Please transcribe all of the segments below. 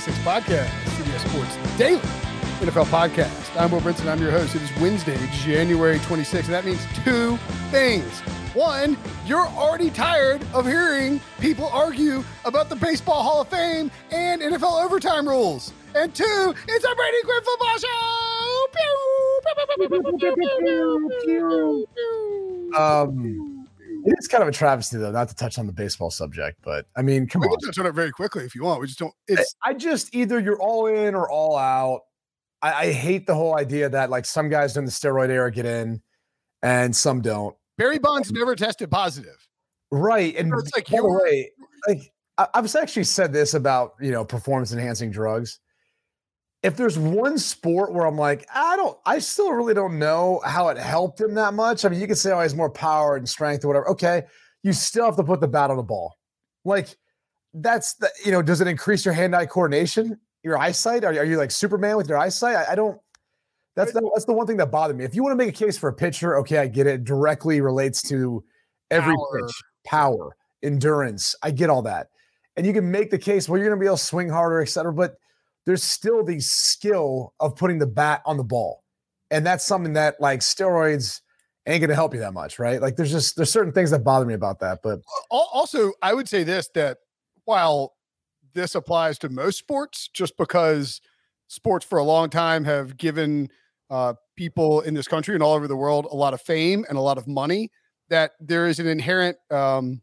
26 podcast, CBS Sports Daily NFL podcast. I'm Will Brinson. I'm your host. It is Wednesday, January 26th, and that means two things. One, you're already tired of hearing people argue about the Baseball Hall of Fame and NFL overtime rules. And two, it's a Brady Quinn football show. Um, it is kind of a travesty, though, not to touch on the baseball subject, but I mean, come We on. can touch on it very quickly if you want. We just don't. It's I just either you're all in or all out. I, I hate the whole idea that like some guys in the steroid era get in and some don't. Barry Bonds never tested positive. Right. And So it's like you're- way, like I, I've actually said this about you know performance enhancing drugs. If there's one sport where I'm like, I don't, I still really don't know how it helped him that much. I mean, you can say, oh, he has more power and strength or whatever. Okay, you still have to put the bat on the ball. Like that's the, you know, does it increase your hand-eye coordination, your eyesight? Are, are you like Superman with your eyesight? I, I don't. That's the, that's the one thing that bothered me. If you want to make a case for a pitcher, okay, I get it. it directly relates to every Power. pitch, power, endurance. I get all that. And you can make the case, well, you're going to be able to swing harder, et cetera. But there's still the skill of putting the bat on the ball. And that's something that like steroids ain't going to help you that much, right? Like there's just, there's certain things that bother me about that. But Also, I would say this that while this applies to most sports, just because sports for a long time have given uh, people in this country and all over the world a lot of fame and a lot of money, that there is an inherent um,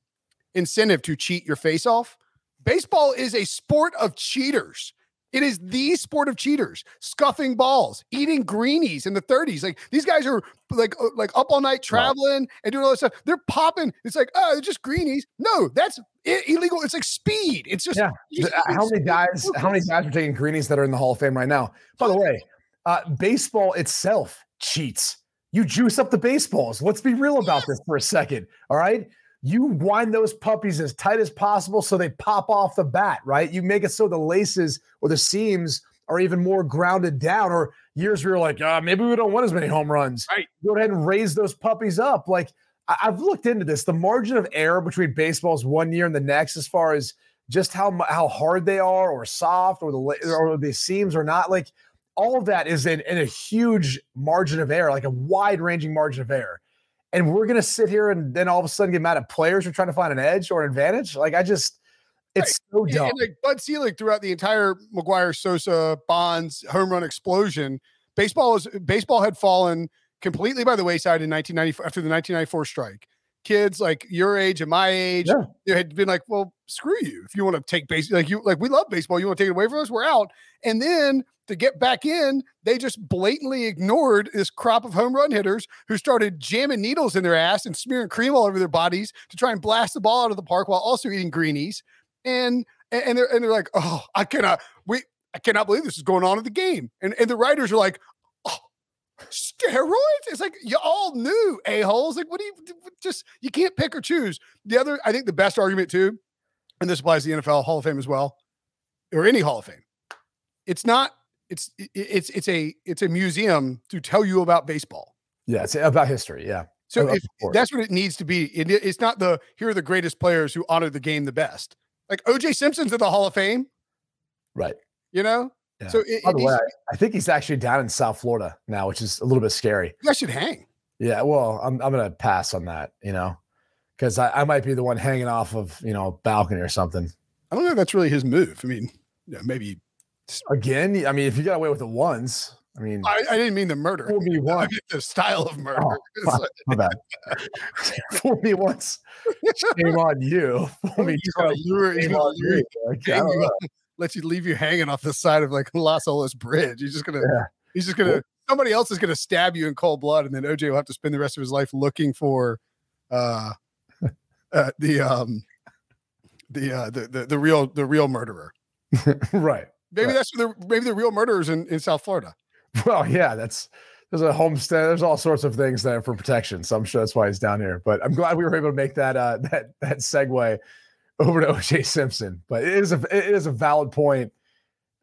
incentive to cheat your face off. Baseball is a sport of cheaters. It is the sport of cheaters, scuffing balls, eating greenies in the 30s. Like these guys are like uh, like up all night traveling and doing all this stuff. They're popping. It's like, oh, they're just greenies. No, that's illegal. It's like speed. It's just Yeah. it's- how many guys, how many guys are taking greenies that are in the Hall of Fame right now? By the way, uh, baseball itself cheats. You juice up the baseballs. Let's be real about this for a second. All right. You wind those puppies as tight as possible so they pop off the bat, right? You make it so the laces or the seams are even more grounded down. Or years where you're like, uh, maybe we don't want as many home runs. Right. Go ahead and raise those puppies up. Like I- I've looked into this. The margin of error between baseballs one year and the next, as far as just how how hard they are, or soft, or the or the seams, or not, like all of that is in, in a huge margin of error, like a wide ranging margin of error. And we're gonna sit here and then all of a sudden get mad at players who are trying to find an edge or an advantage. Like I just, it's so And- dumb. And like Bud Selig throughout the entire McGwire Sosa Bonds home run explosion, baseball was baseball had fallen completely by the wayside in 1994 after the 1994 strike. Kids like your age and my age Yeah. they had been like, well, screw you. If you want to take base, like you like we love baseball, you want to take it away from us, we're out. And then to get back in, they just blatantly ignored this crop of home run hitters who started jamming needles in their ass and smearing cream all over their bodies to try and blast the ball out of the park while also eating greenies. And and they're and they're like, oh, I cannot we I cannot believe this is going on in the game. And and the writers are like, steroids? It's like you all knew a holes. Like, what do you just you can't pick or choose? The other, I think the best argument too, and this applies to the NFL Hall of Fame as well, or any Hall of Fame. It's not. It's it's it's a it's a museum to tell you about baseball. yeah, it's about history. Yeah. So if that's what it needs to be. It, it's not the here are the greatest players who honor the game the best. Like OJ Simpson's in the Hall of Fame. Right. You know? Yeah. So it, By the way, I, I think he's actually down in South Florida now, which is a little bit scary. you guys should hang. Yeah, well, I'm I'm gonna pass on that, you know, because I, I might be the one hanging off of you know a balcony or something. I don't know if that's really his move. I mean, yeah, maybe Again, I mean, if you got away with it once, I mean, I, I didn't mean the murder. fool me I once, the style of murder. Oh, fuck. my bad. fool me once, shame on you. Fool me twice, shame on you. Like, I hang you let you leave you hanging off the side of like Las Olas Bridge. He's just gonna, Yeah. he's just gonna, somebody else is gonna stab you in cold blood, and then OJ will have to spend the rest of his life looking for, uh, uh the um, the uh the the, the real the real murderer. right. Maybe Right. that's the maybe the real murderers in in South Florida. Well, yeah, that's there's a homestead. There's all sorts of things there for protection. So I'm sure that's why he's down here. But I'm glad we were able to make that uh that that segue over to OJ Simpson. But it is a it is a valid point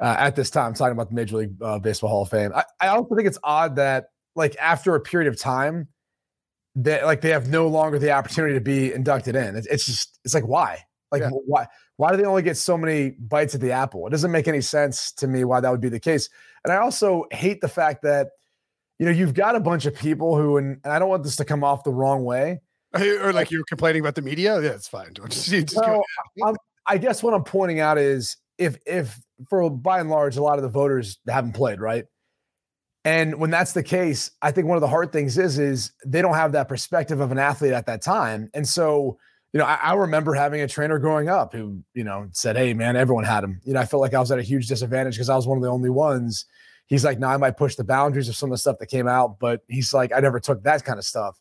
uh, at this time talking about the Major League uh, Baseball Hall of Fame. I, I also think it's odd that like after a period of time that like they have no longer the opportunity to be inducted in. It's, it's just it's like why like Yeah. why why do they only get so many bites at the apple? It doesn't make any sense to me why that would be the case. And I also hate the fact that you know you've got a bunch of people who and, and I don't want this to come off the wrong way. Or like you're complaining about the media. Yeah, it's fine. Don't just, just Well, I'm- guess what I'm pointing out is if if for by and large a lot of the voters haven't played right, and when that's the case, I think one of the hard things is is they don't have that perspective of an athlete at that time, and so you know I, I remember having a trainer growing up who you know said, "Hey man, everyone had him." You know I felt like I was at a huge disadvantage because I was one of the only ones. He's like, "No, I might push the boundaries of some of the stuff that came out, but he's like, I never took that kind of stuff."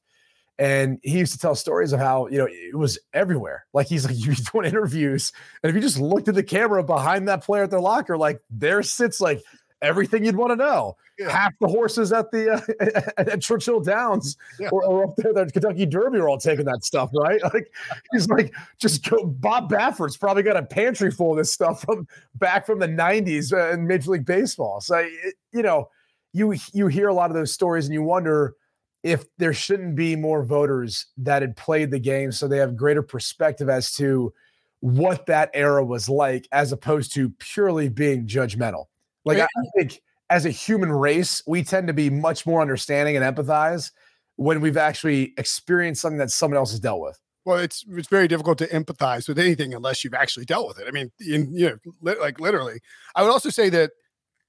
And he used to tell stories of how, you know, it was everywhere. Like he's like, you're doing interviews. And if you just looked at the camera behind that player at their locker, like there sits like everything you'd want to know. Yeah. Half the horses at the uh, at Churchill Downs Yeah. or, or up there, the Kentucky Derby are all taking that stuff, right? Like he's like, just go. Bob Baffert's probably got a pantry full of this stuff from back from the '90s uh, in Major League Baseball. So it, you know, you you hear a lot of those stories and you wonder if there shouldn't be more voters that had played the game so they have greater perspective as to what that era was like as opposed to purely being judgmental like I, I think as a human race we tend to be much more understanding and empathize when we've actually experienced something that someone else has dealt with Well, it's it's very difficult to empathize with anything unless you've actually dealt with it. I mean, in, you know, li- like literally. I would also say that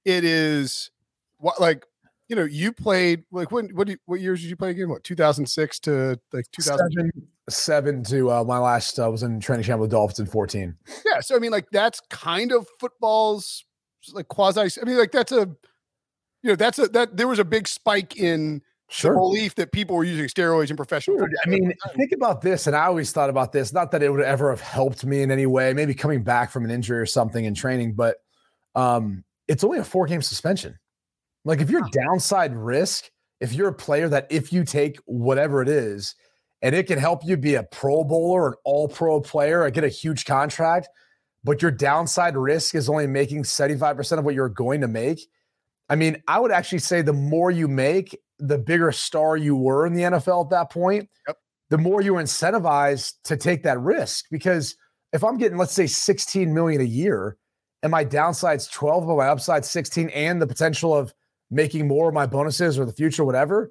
it is what like you know you played like when what do you, what years did you play again? What 2006 to like 2000? seven, seven to uh, my last uh, was in training camp with Dolphins in 14 Yeah, so I mean, like that's kind of football's like quasi. I mean, like that's a you know that's a that there was a big spike in the belief that people were using steroids in professional. Dude, I mean, think about this, and I always thought about this. Not that it would ever have helped me in any way, maybe coming back from an injury or something in training, but um, it's only a four game suspension. Like, if you're downside risk, if you're a player that if you take whatever it is, and it can help you be a Pro Bowler, an All Pro player, or get a huge contract, but your downside risk is only making 75% of what you're going to make. I mean, I would actually say the more you make, the bigger star you were in the NFL at that point, Yep. the more you're incentivized to take that risk. Because if I'm getting, let's say, 16 million a year, and my downside's 12, but my upside 16, and the potential of making more of my bonuses or the future, whatever.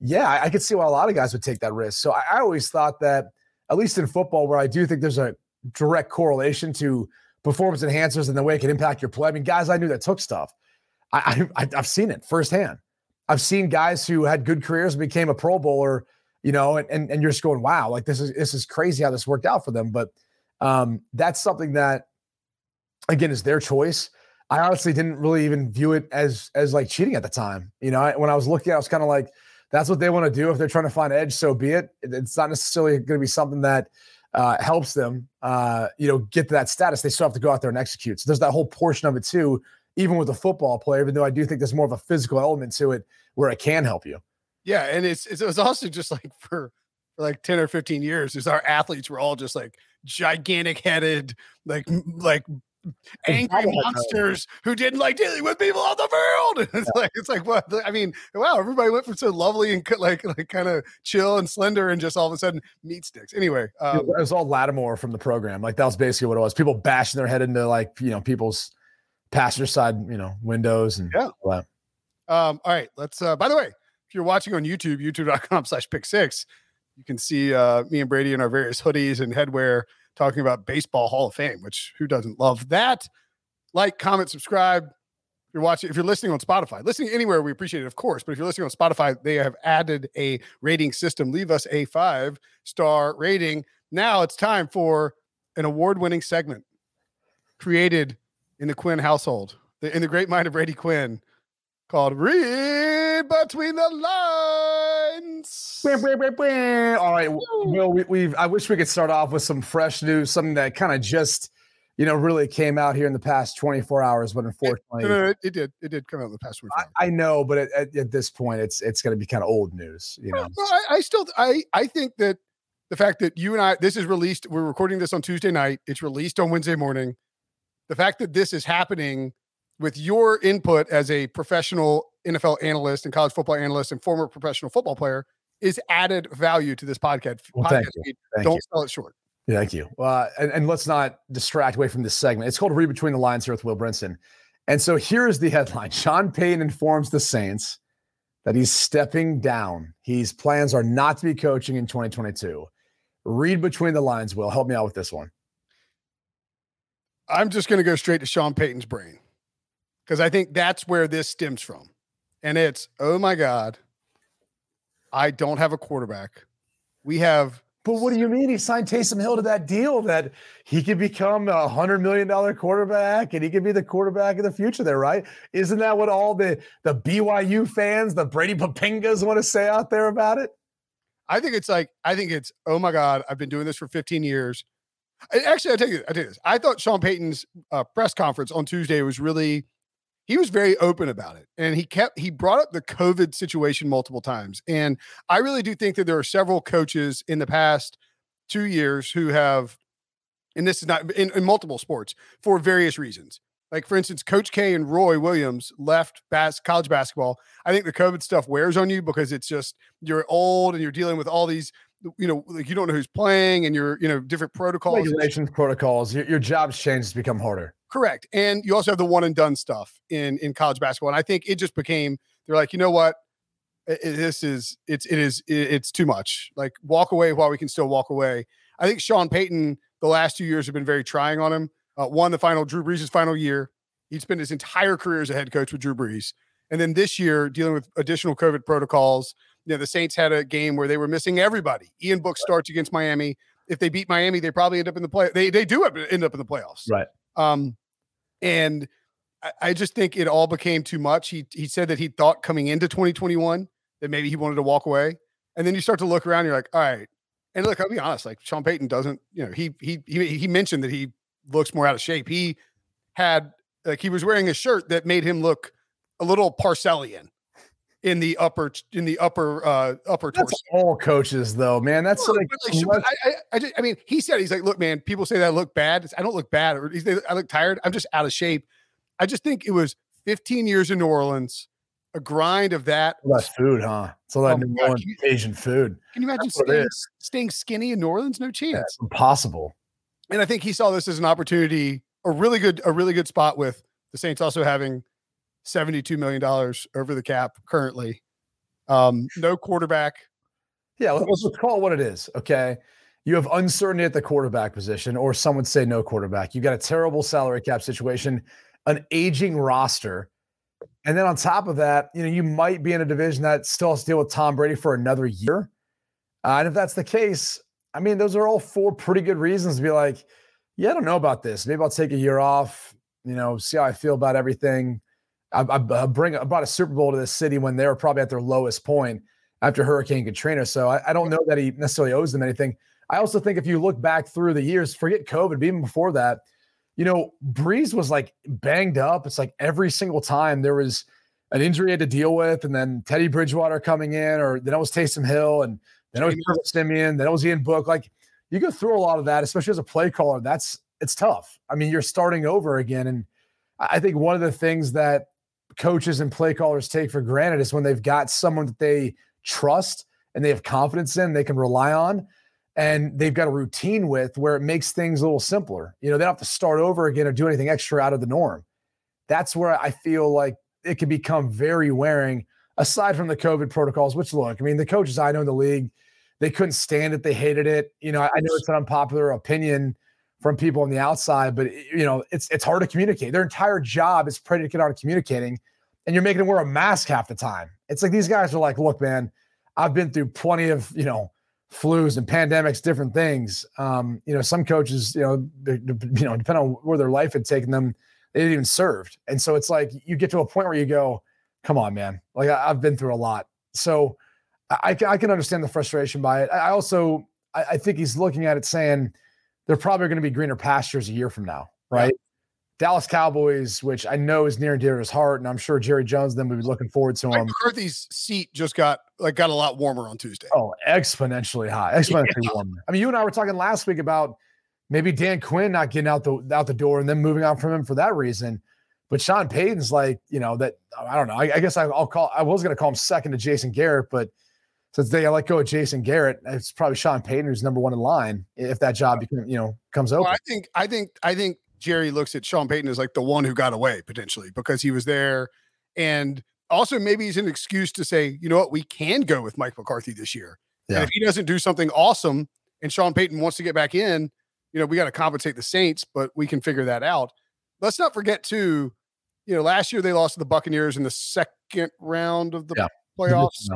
Yeah, I, I could see why a lot of guys would take that risk. So I, I always thought that, at least in football, where I do think there's a direct correlation to performance enhancers and the way it can impact your play. I mean, guys I knew that took stuff. I, I I've seen it firsthand. I've seen guys who had good careers and became a Pro Bowler, you know, and, and and you're just going, wow, like this is this is crazy how this worked out for them. But um, that's something that again is their choice. I honestly didn't really even view it as as like cheating at the time. You know, I, when I was looking, I was kind of like, that's what they want to do. If they're trying to find edge, so be it. It- It's not necessarily going to be something that uh, helps them, uh, you know, get to that status. They still have to go out there and execute. So there's that whole portion of it too, even with a football player. Even though I do think there's more of a physical element to it where it can help you. Yeah, and it's it's- it was also just like for, for like ten or fifteen years, is our athletes were all just like gigantic headed, like like angry monsters who didn't like dealing with people on the field. It's yeah. like it's like what I mean. Wow, everybody went from so lovely and like like kind of chill and slender, and just all of a sudden meat sticks. Anyway, um, it was all Lattimer from the program. Like that was basically what it was. People bashing their head into like you know people's passenger side you know windows and yeah. All, um, all right, let's. uh By the way, if you're watching on YouTube, YouTube.com/slash Pick Six, you can see uh me and Brady in our various hoodies and headwear talking about baseball Hall of Fame, which who doesn't love that? Like, comment, subscribe. If you're watching, if you're listening on Spotify, listening anywhere, we appreciate it, of course. But if you're listening on Spotify, they have added a rating system. Leave us a five star rating. Now it's time for an award winning segment created in the Quinn household, in the great mind of Brady Quinn, called Read Between the Lines. All right. Well, we, have I wish we could start off with some fresh news, something that kind of just, you know, really came out here in the past 24 hours, but unfortunately, it, no, no, it did. It did come out in the past 24 hours. I, I know, but at, at, at, this point, it's it's going to be kind of old news. You know, I, I still, I, I think that the fact that you and I, this is released, we're recording this on Tuesday night. It's released on Wednesday morning. The fact that this is happening with your input as a professional NFL analyst and college football analyst and former professional football player is added value to this podcast. Well, thank you. Thank Don't you. sell it short. Thank you. Uh, and, and, let's not distract away from this segment. It's called Read Between the Lines here with Will Brinson. And so here's the headline Sean Payton informs the Saints that he's stepping down. His plans are not to be coaching in 2022. Read between the lines, Will. Help me out with this one. I'm just going to go straight to Sean Payton's brain because I think that's where this stems from. And it's, oh my God, I don't have a quarterback. We have. But what do you mean? He signed Taysom Hill to that deal that he could become a hundred million dollar quarterback and he could be the quarterback of the future there, right? Isn't that what all the the BYU fans, the Brady Papingas want to say out there about it? I think it's like, I think it's, oh my God, I've been doing this for 15 years. Actually, I tell you, I you this. I thought Sean Payton's uh, press conference on Tuesday was really he was very open about it and he kept he brought up the covid situation multiple times and i really do think that there are several coaches in the past two years who have and this is not in, in multiple sports for various reasons. Like for instance coach k and roy williams left bas- college basketball. I think the covid stuff wears on you because it's just you're old and you're dealing with all these you know, like you don't know who's playing and you're, you know, different protocols. Regulations, protocols. Your, your job's changed to become harder. Correct. And you also have the one and done stuff in in college basketball. And I think it just became they're like, you know what? It, it, this is it's it is it, it's too much. Like walk away while we can still walk away. I think Sean Payton the last two years have been very trying on him. Uh, one the final Drew Brees' final year. He'd spent his entire career as a head coach with Drew Brees. And then this year, dealing with additional COVID protocols, you know, the Saints had a game where they were missing everybody. Ian Book starts against Miami. If they beat Miami, they probably end up in the play. They they do end up in the playoffs. Right. Um, and I, I just think it all became too much. He he said that he thought coming into 2021 that maybe he wanted to walk away. And then you start to look around, you're like, all right. And look, I'll be honest, like Sean Payton doesn't, you know, he he he he mentioned that he looks more out of shape. He had like he was wearing a shirt that made him look a little Parcellian in the upper in the upper uh upper That's torso. all coaches though, man. That's like, like I, I, I, I, mean, he said he's like, look, man, people say that I look bad. I don't look bad, or I look tired. I'm just out of shape. I just think it was 15 years in New Orleans, a grind of that. Less food, huh? So that oh, New Orleans Asian food. Can you imagine staying, staying, skinny in New Orleans? No chance. That's impossible. And I think he saw this as an opportunity, a really good, a really good spot with the Saints also having $72 million over the cap currently. Um, no quarterback. Yeah, let's, let's call it what it is. Okay. You have uncertainty at the quarterback position, or some would say no quarterback. You've got a terrible salary cap situation, an aging roster. And then on top of that, you know, you might be in a division that still has to deal with Tom Brady for another year. Uh, and if that's the case, I mean, those are all four pretty good reasons to be like, yeah, I don't know about this. Maybe I'll take a year off, you know, see how I feel about everything. I, I, bring I brought a Super Bowl to this city when they were probably at their lowest point after Hurricane Katrina. So I, I, don't know that he necessarily owes them anything. I also think if you look back through the years, forget COVID, even before that, you know, Brees was like banged up. It's like every single time there was an injury he had to deal with, and then Teddy Bridgewater coming in, or then it was Taysom Hill, and then it was Siemian, then it was Ian Book. Like you go through a lot of that, especially as a play caller. That's it's tough. I mean, you're starting over again. And I think one of the things that coaches and play callers take for granted is when they've got someone that they trust and they have confidence in, they can rely on, and they've got a routine with where it makes things a little simpler. You know, they don't have to start over again or do anything extra out of the norm. That's where I feel like it can become very wearing, aside from the COVID protocols, which look, I mean, the coaches I know in the league, they couldn't stand it. They hated it. You know, I know it's an unpopular opinion from people on the outside, but you know, it's it's hard to communicate. Their entire job is predicated on communicating, and you're making them wear a mask half the time. It's like these guys are like, look, man, I've been through plenty of, you know, flus and pandemics, different things. Um, you know, some coaches, you know, you know, depending on where their life had taken them, they didn't even served. And so it's like you get to a point where you go, come on, man. Like I, have been through a lot. So I, I can understand the frustration by it. I also, I, I think he's looking at it saying they're probably going to be greener pastures a year from now, right? Yeah. Dallas Cowboys, which I know is near and dear to his heart, and I'm sure Jerry Jones then would be looking forward to Mike him. McCarthy's seat just got like got a lot warmer on Tuesday. Oh, exponentially high, exponentially yeah. warmer. I mean, you and I were talking last week about maybe Dan Quinn not getting out the out the door and then moving on from him for that reason. But Sean Payton's like, you know, that I don't know. I, I guess I, will call. I was going to call him second to Jason Garrett, but since they let go of oh, Jason Garrett, it's probably Sean Payton who's number one in line if that job, become, you know, comes open. Well, I think, I think, I think Jerry looks at Sean Payton as like the one who got away potentially because he was there. And also maybe he's an excuse to say, you know what, we can go with Mike McCarthy this year. Yeah. And if he doesn't do something awesome and Sean Payton wants to get back in, you know, we got to compensate the Saints, but we can figure that out. Let's not forget too, you know, last year they lost to the Buccaneers in the second round of the yeah. playoffs.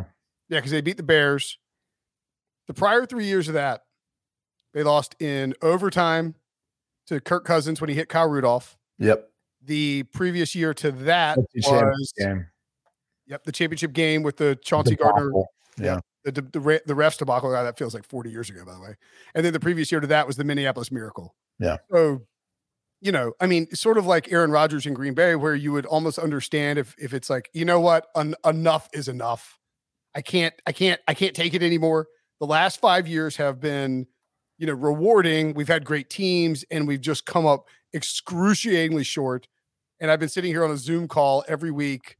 Yeah, because they beat the Bears. The prior three years of that, they lost in overtime to Kirk Cousins when he hit Kyle Rudolph. Yep. The previous year to that was game. Yep, the championship game with the Chauncey Gardner. Yeah. The, the, the, the refs debacle. God, that feels like 40 years ago, by the way. And then the previous year to that was the Minneapolis Miracle. Yeah. So, you know, I mean, sort of like Aaron Rodgers in Green Bay, where you would almost understand if if it's like, you know what, En- enough is enough. I can't, I can't, I can't take it anymore. The last five years have been you know, rewarding. We've had great teams and we've just come up excruciatingly short. And I've been sitting here on a Zoom call every week.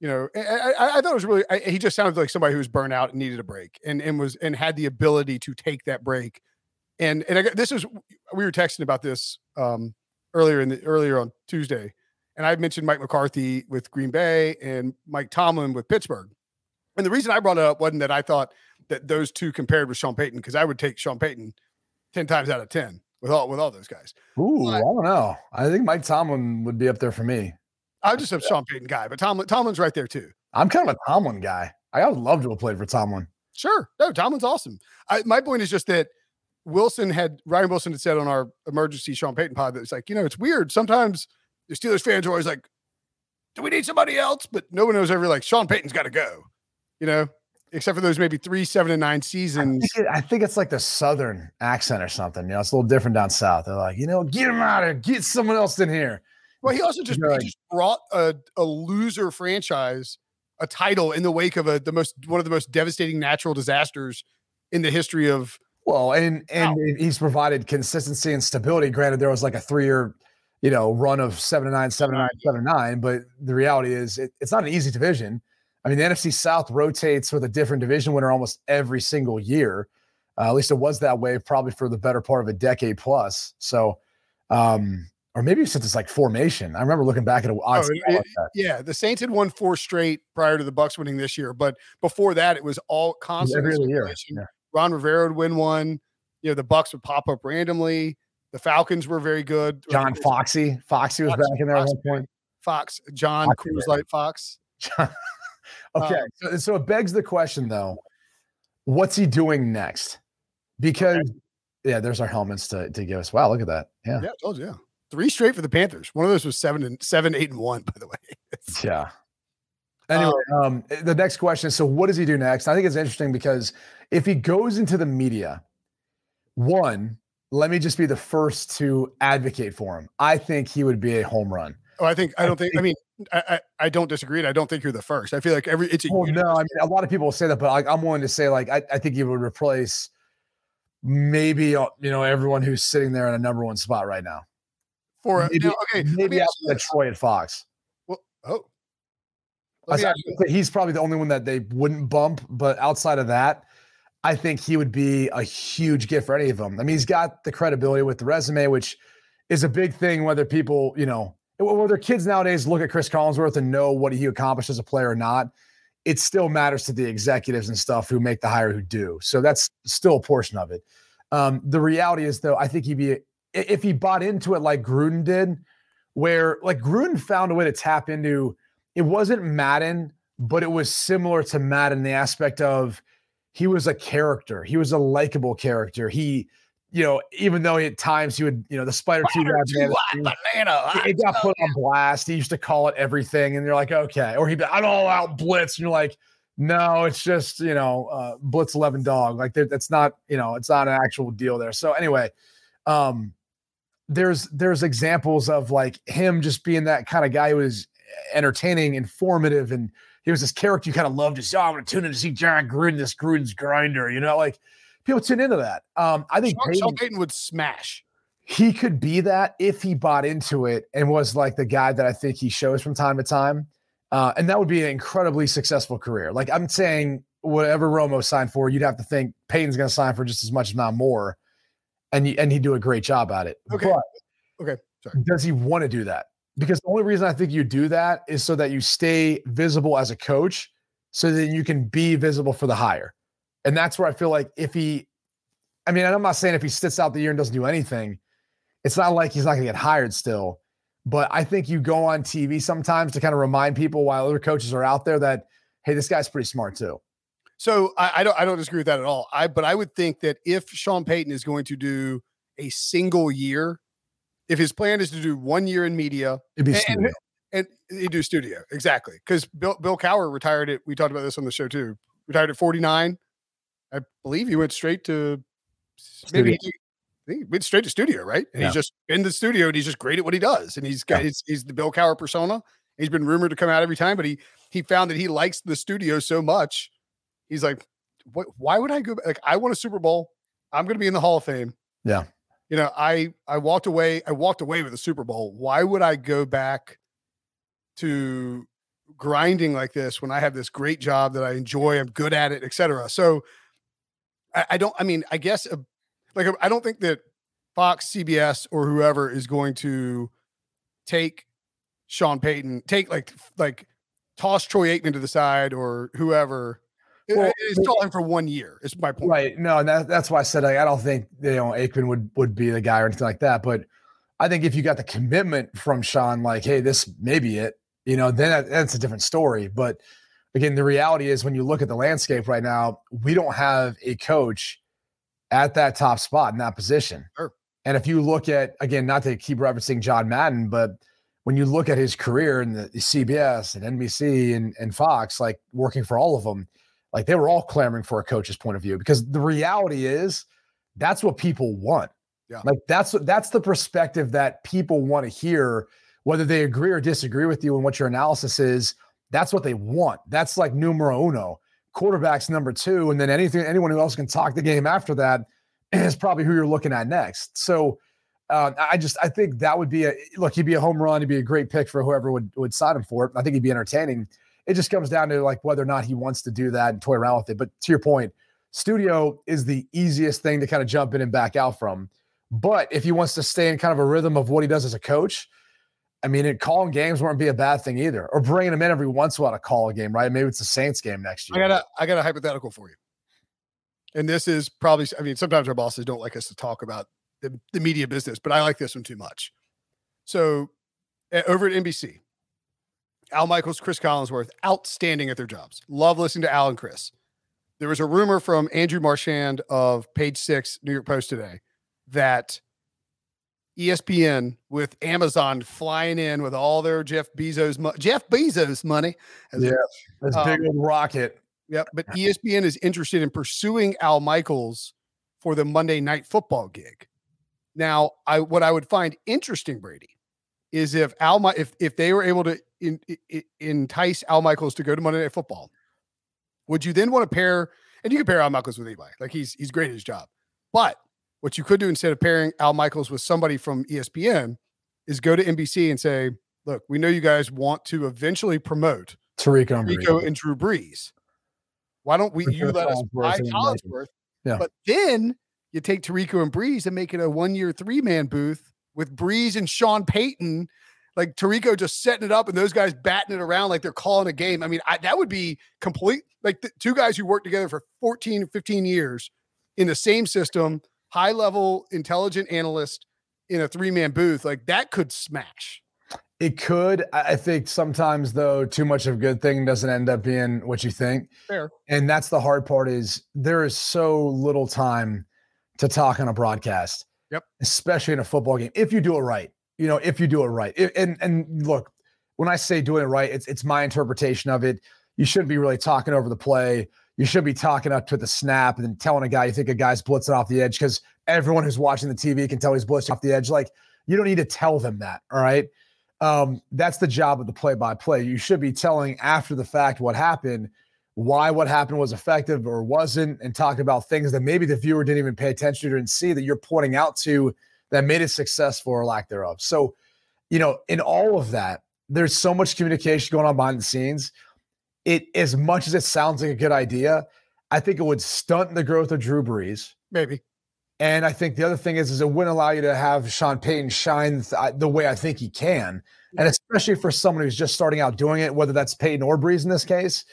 You know, I, I, I thought it was really. I, he just sounded like somebody who was burnt out and needed a break, and and was and had the ability to take that break. And and I, this is we were texting about this um, earlier in the earlier on Tuesday, and I mentioned Mike McCarthy with Green Bay and Mike Tomlin with Pittsburgh. And the reason I brought it up wasn't that I thought that those two compared with Sean Payton, because I would take Sean Payton 10 times out of 10 with all with all those guys. Ooh, but, I don't know. I think Mike Tomlin would be up there for me. I'm just a Sean Payton guy, but Tomlin Tomlin's right there too. I'm kind of a Tomlin guy. I would love to have played for Tomlin. Sure. No, Tomlin's awesome. I, my point is just that Wilson had Ryan Wilson had said on our emergency Sean Payton pod that it's like, you know, it's weird. Sometimes the Steelers fans are always like, do we need somebody else? But no one knows ever like Sean Payton's got to go. You know? except for those maybe three, seven, and nine seasons. I think, it, I think, it's like the southern accent or something. You know, it's a little different down south. They're like, you know, get him out of here, get someone else in here. Well, he also just, he just brought a, a loser franchise a title in the wake of a the most one of the most devastating natural disasters in the history of. Well, and and wow. he's provided consistency and stability. Granted, there was like a three year, you know, run of seven to nine, seven to nine, seven to nine. But the reality is, it, it's not an easy division. I mean, the NFC South rotates with a different division winner almost every single year. Uh, at least it was that way probably for the better part of a decade plus. So, um, or maybe since it's like formation. I remember looking back at a oh, it, like yeah, the Saints had won four straight prior to the Bucks winning this year, but before that, it was all constant. Every year. Yeah. Ron Rivera would win one. You know, the Bucks would pop up randomly. The Falcons were very good. John Foxy, Foxy was Fox, back in there Fox, at one point. Fox, John Cruz Light Fox. John, Okay. Um, so, so it begs the question though, what's he doing next? Because okay. yeah, there's our helmets to, to give us. Wow, look at that. Yeah. Yeah, you. Yeah. Three straight for the Panthers. One of those was seven and seven, eight, and one, by the way. yeah. Anyway, um, um, the next question. is So, what does he do next? I think it's interesting because if he goes into the media, one, let me just be the first to advocate for him. I think he would be a home run. Oh, I think I don't think. I mean, I, I, I don't disagree. And I don't think you're the first. I feel like every it's a well, no. I mean, a lot of people say that, but like, I'm willing to say like I, I think you would replace maybe uh, you know everyone who's sitting there in a number one spot right now. For maybe, now, okay, maybe after. Detroit and Fox. Well, oh, I let me said- ask you I think he's probably the only one that they wouldn't bump, but outside of that, I think he would be a huge gift for any of them. I mean, he's got the credibility with the resume, which is a big thing. Whether people, you know, whether kids nowadays look at Cris Collinsworth and know what he accomplished as a player or not, it still matters to the executives and stuff who make the hire who do. So that's still a portion of it. Um, the reality is, though, I think he'd be if he bought into it like Gruden did, where like Gruden found a way to tap into. It wasn't Madden, but it was similar to Madden the aspect of he was a character. He was a likable character. He, you know, even though at times he would, you know, the Spider Two Spider guy, Two man, hot banana. it, got put on blast. He used to call it everything, and you're like, okay, or he'd be, I'm all out blitz, and you're like, no, it's just you know, uh, blitz eleven dog. Like that's not, you know, it's not an actual deal there. So anyway, um, there's there's examples of like him just being that kind of guy who was entertaining, informative, and he was this character you kind of loved to see. Oh, I'm gonna tune in to see Jon Gruden, this Gruden's grinder. You know, like people tune into that. Um, I think Sean, Sean Payton would smash. he could be that if he bought into it and was like the guy that I think he shows from time to time. Uh, and that would be an incredibly successful career. Like I'm saying, whatever Romo signed for, you'd have to think Payton's going to sign for just as much, if not more. And, he, and he'd do a great job at it. Okay. But Okay. Sorry. does he want to do that? Because the only reason I think you do that is so that you stay visible as a coach, so that you can be visible for the hire. And that's where I feel like if he, I mean, I'm not saying if he sits out the year and doesn't do anything, it's not like he's not going to get hired still. But I think you go on TV sometimes to kind of remind people while other coaches are out there that, hey, this guy's pretty smart too. So I, I don't I don't disagree with that at all. I but I would think that if Sean Payton is going to do a single year, if his plan is to do one year in media It'd be And- studio. and he'd do studio exactly because Bill Bill Cowher retired at we talked about this on the show too. Retired at 49. I believe he went straight to maybe he, he went straight to studio, right? And Yeah. he's just in the studio and he's just great at what he does. And he's got Yeah. he's, he's the Bill Cowher persona. He's been rumored to come out every time, but he he found that he likes the studio so much. He's like, what why would I go like I won a Super Bowl. I'm gonna be in the Hall of Fame. Yeah. You know, I I walked away, I walked away with a Super Bowl. Why would I go back to grinding like this when I have this great job that I enjoy, I'm good at it, etc. So I, I don't. I mean, I guess uh, like I don't think that Fox, CBS, or whoever is going to take Sean Payton, take like like toss Troy Aikman to the side or whoever. Well, it's still him for one year. Is my point. Right. No, and that, that's why I said like, I don't think you know Aikman would would be the guy or anything like that. But I think if you got the commitment from Sean, like, hey, this may be it, you know, then that, that's a different story. But again, the reality is when you look at the landscape right now, we don't have a coach at that top spot in that position. Sure. And if you look at again, not to keep referencing John Madden, but when you look at his career in the CBS and NBC and, and Fox, like working for all of them, like they were all clamoring for a coach's point of view because the reality is that's what people want. Yeah. Like that's that's the perspective that people want to hear, whether they agree or disagree with you and what your analysis is. That's what they want. That's like numero uno. Quarterback's number two, and then anything anyone who else can talk the game after that is probably who you're looking at next. So uh, I just I think that would be a look. He'd be a home run. He'd be a great pick for whoever would would sign him for it. I think he'd be entertaining. It just comes down to like whether or not he wants to do that and toy around with it. But to your point, studio is the easiest thing to kind of jump in and back out from. But if he wants to stay in kind of a rhythm of what he does as a coach, I mean, it, calling games wouldn't be a bad thing either. Or bringing them in every once in a while to call a game, right? Maybe it's the Saints game next year. I got a I got a hypothetical for you. And this is probably I mean sometimes our bosses don't like us to talk about the, the media business, but I like this one too much. So uh, over at NBC, Al Michaels, Cris Collinsworth, outstanding at their jobs. Love listening to Al and Chris. There was a rumor from Andrew Marchand of Page Six, New York Post today, that ESPN with Amazon flying in with all their Jeff Bezos mo- Jeff Bezos money. as Yeah. This Um, big old rocket. Yep. But ESPN is interested in pursuing Al Michaels for the Monday night football gig. Now, I what I would find interesting, Brady, is if Al if if they were able to in, in- entice Al Michaels to go to Monday Night Football, would you then want to pair? And you can pair Al Michaels with anybody. Like he's he's great at his job. But what you could do instead of pairing Al Michaels with somebody from ESPN is go to NBC and say, look, we know you guys want to eventually promote Tirico and, Drew Brees. Why don't we For you let us buy Collinsworth? Yeah. But then you take Tirico and Brees and make it a one-year three-man booth with Brees and Sean Payton, like Tirico just setting it up and those guys batting it around like they're calling a game. I mean, I, that would be complete like the two guys who worked together for 14, 15 years in the same system, high level intelligent analyst in a three-man booth, like that could smash. It could. I I think sometimes though, too much of a good thing doesn't end up being what you think. Fair. And that's the hard part is there is so little time to talk on a broadcast. Yep. Especially in a football game. If you do it right. You know, if you do it right. If- and and look, when I say doing it right, it's it's my interpretation of it. You shouldn't be really talking over the play. You should be talking up to the snap and telling a guy you think a guy's blitzing off the edge because everyone who's watching the TV can tell he's blitzing off the edge. Like you don't need to tell them that. All right. Um, that's the job of the play by play. You should be telling after the fact what happened, why what happened was effective or wasn't, and talk about things that maybe the viewer didn't even pay attention to and see that you're pointing out to that made it successful or lack thereof. So, you know, in all of that, there's so much communication going on behind the scenes. It as much as it sounds like a good idea, I think it would stunt the growth of Drew Brees. Maybe. And I think the other thing is, is it wouldn't allow you to have Sean Payton shine th- the way I think he can, and especially for someone who's just starting out doing it, whether that's Payton or Brees in this mm-hmm. case,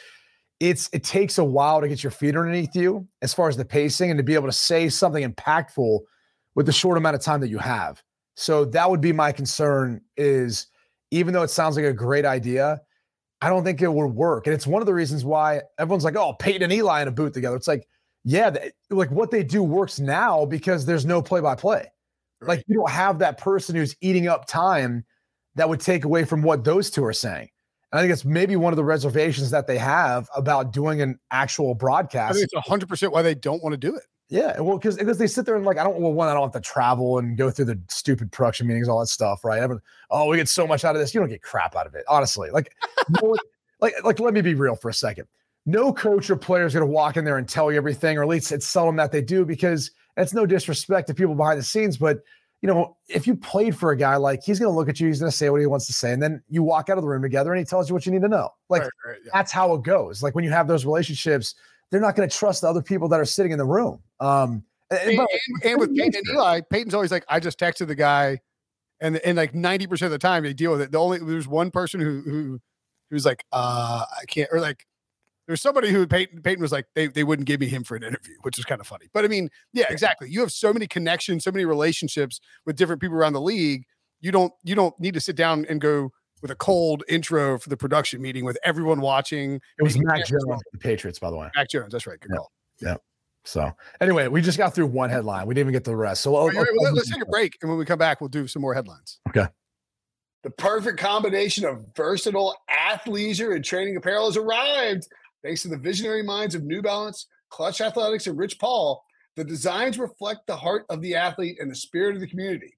it's it takes a while to get your feet underneath you as far as the pacing and to be able to say something impactful with the short amount of time that you have. So that would be my concern. Is even though it sounds like a great idea, I don't think it would work, and it's one of the reasons why everyone's like, "Oh, Peyton and Eli in a booth together." It's like yeah, th- like what they do works now because there's no play by play. Like you don't have that person who's eating up time that would take away from what those two are saying. And I think it's maybe one of the reservations that they have about doing an actual broadcast. I think it's hundred percent why they don't want to do it. Yeah, well, because because they sit there and like I don't well one I don't have to travel and go through the stupid production meetings, all that stuff, right? Everyone, oh, we get so much out of this. You don't get crap out of it, honestly. Like, no like like let me be real for a second. No coach or player is going to walk in there and tell you everything, or at least it's seldom that they do, because it's no disrespect to people behind the scenes, but you know, if you played for a guy like he's going to look at you, he's going to say what he wants to say, and then you walk out of the room together and he tells you what you need to know. Like Right, right, yeah. that's how it goes. Like when you have those relationships, they're not going to trust the other people that are sitting in the room. Um, and- and and, with Peyton and Eli, Peyton's always like, I just texted the guy, and and like ninety percent of the time they deal with it. The only there's one person who who who's like, uh, I can't, or like there's somebody who Peyton Peyton was like, they they wouldn't give me him for an interview, which is kind of funny. But I mean, yeah, exactly. You have so many connections, so many relationships with different people around the league. You don't you don't need to sit down and go with a cold intro for the production meeting with everyone watching. it was making Mac cameras Jones, the Patriots, by the way. Mac Jones, that's right. Good Yeah. call. Yeah. So anyway, we just got through one headline. We didn't even get to the rest. So oh, All I'll- right, I'll- oh, let- oh, let's take a break, and when we come back, we'll do some more headlines. Okay. The perfect combination of versatile athleisure and training apparel has arrived. Thanks to the visionary minds of New Balance, Clutch Athletics, and Rich Paul, the designs reflect the heart of the athlete and the spirit of the community.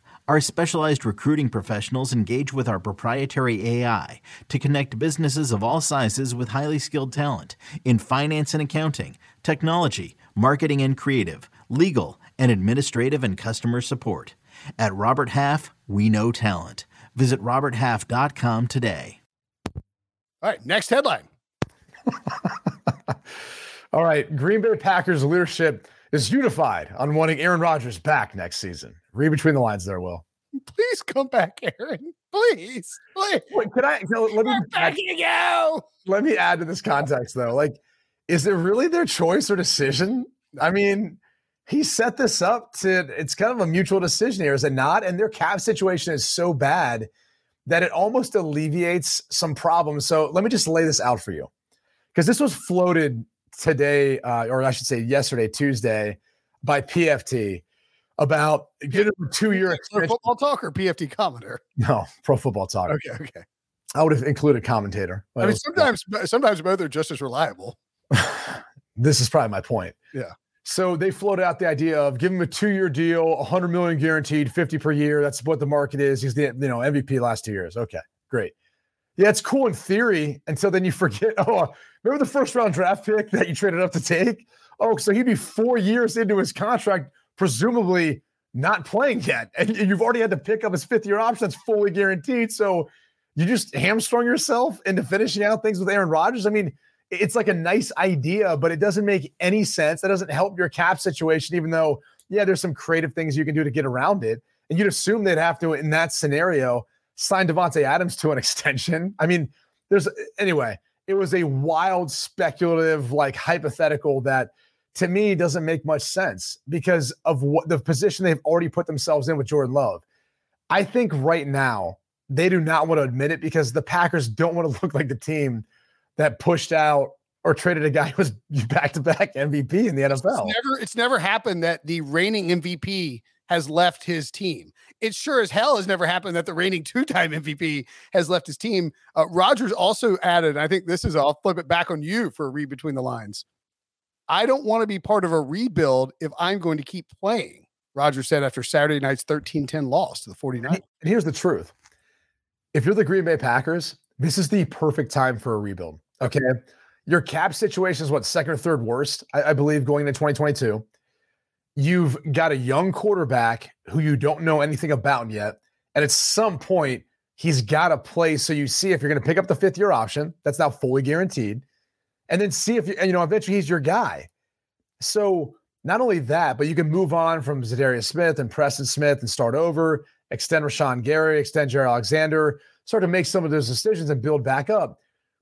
Our specialized recruiting professionals engage with our proprietary AI to connect businesses of all sizes with highly skilled talent in finance and accounting, technology, marketing and creative, legal, and administrative and customer support. At Robert Half, we know talent. Visit RobertHalf.com today. All right, next headline. All right. Green Bay Packers leadership is unified on wanting Aaron Rodgers back next season. Read between the lines there, Will. Please come back, Aaron. Please, please. Wait, can I let me back you go? let me add to this context though. Like, is it really their choice or decision? I mean, he set this up to it's kind of a mutual decision here, is it not? And their cap situation is so bad that it almost alleviates some problems. So let me just lay this out for you. Because this was floated today, uh, or I should say yesterday, Tuesday, by PFT. About getting a two year football talk or PFT commenter. No, pro football talk. Okay, okay. I would have included commentator. I mean, sometimes sometimes both are just as reliable. this is probably my point. Yeah. So they floated out the idea of give him a two-year deal, 100 million guaranteed, 50 per year. That's what the market is. He's the you know MVP last two years. Okay, great. Yeah, it's cool in theory until then you forget. Oh, uh, remember the first round draft pick that you traded up to take? Oh, so he'd be four years into his contract, presumably not playing yet, and you've already had to pick up his fifth year option that's fully guaranteed. So you just hamstrung yourself into finishing out things with Aaron Rodgers. I mean it's like a nice idea, but it doesn't make any sense. That doesn't help your cap situation, even though, yeah, there's some creative things you can do to get around it. And you'd assume they'd have to, in that scenario, sign Davante Adams to an extension. I mean, there's anyway, it was a wild, speculative, like hypothetical that to me doesn't make much sense because of what the position they've already put themselves in with Jordan Love. I think right now they do not want to admit it because the Packers don't want to look like the team that pushed out or traded a guy who was back to back MVP in the NFL. It's never, it's never happened that the reigning MVP has left his team. It sure as hell has never happened that the reigning two time MVP has left his team. Uh, Rodgers also added, I think this is, I'll flip it back on you for a read between the lines. I don't want to be part of a rebuild if I'm going to keep playing, Rodgers said after Saturday night's 13 10 loss to the 49ers. And here's the truth if you're the Green Bay Packers, this is the perfect time for a rebuild. Okay. Your cap situation is what second or third worst, I, I believe, going into 2022. You've got a young quarterback who you don't know anything about yet. And at some point, he's got to play. So you see if you're going to pick up the fifth year option, that's now fully guaranteed. And then see if you, you know, eventually he's your guy. So not only that, but you can move on from Za'Darius Smith and Preston Smith and start over, extend Rashan Gary, extend Jaire Alexander, start to make some of those decisions and build back up.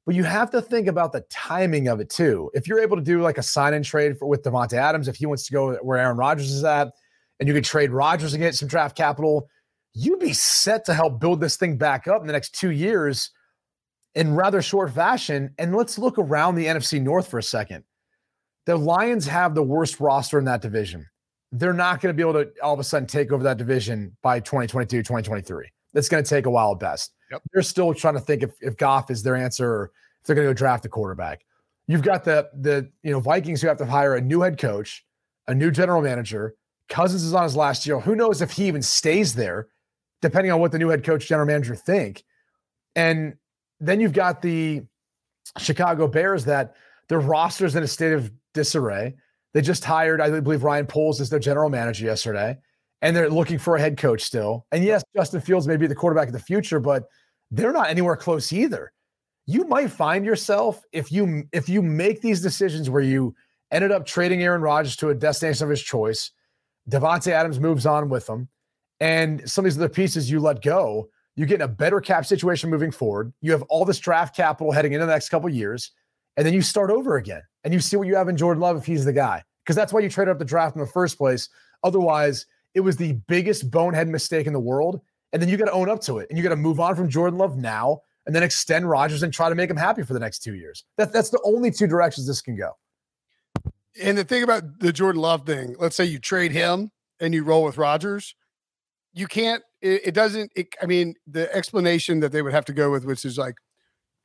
But you have to think about the timing of it too. If you're able to do like a sign and trade for, with Davante Adams, if he wants to go where Aaron Rodgers is at, and you could trade Rodgers and get some draft capital, you'd be set to help build this thing back up in the next two years in rather short fashion. And let's look around the NFC North for a second. The Lions have the worst roster in that division. They're not going to be able to all of a sudden take over that division by 2022, 2023. That's going to take a while at best. Yep. They're still trying to think if, if Goff is their answer or if they're going to go draft a quarterback. You've got the the you know Vikings who have to hire a new head coach, a new general manager. Cousins is on his last year. Who knows if he even stays there, depending on what the new head coach, general manager think. And then you've got the Chicago Bears that their roster's in a state of disarray. They just hired, I believe, Ryan Poles as their general manager yesterday and they're looking for a head coach still. And yes, Justin Fields may be the quarterback of the future, but they're not anywhere close either. You might find yourself if you if you make these decisions where you ended up trading Aaron Rodgers to a destination of his choice, Davante Adams moves on with them, and some of these other pieces you let go, you get in a better cap situation moving forward. You have all this draft capital heading into the next couple years, and then you start over again and you see what you have in Jordan Love if he's the guy. Because that's why you traded up the draft in the first place. Otherwise, it was the biggest bonehead mistake in the world. And then you got to own up to it and you got to move on from Jordan Love now and then extend Rodgers and try to make him happy for the next two years. That, that's the only two directions this can go. And the thing about the Jordan Love thing, let's say you trade him and you roll with Rodgers, you can't, it, it doesn't, it, I mean, the explanation that they would have to go with, which is like,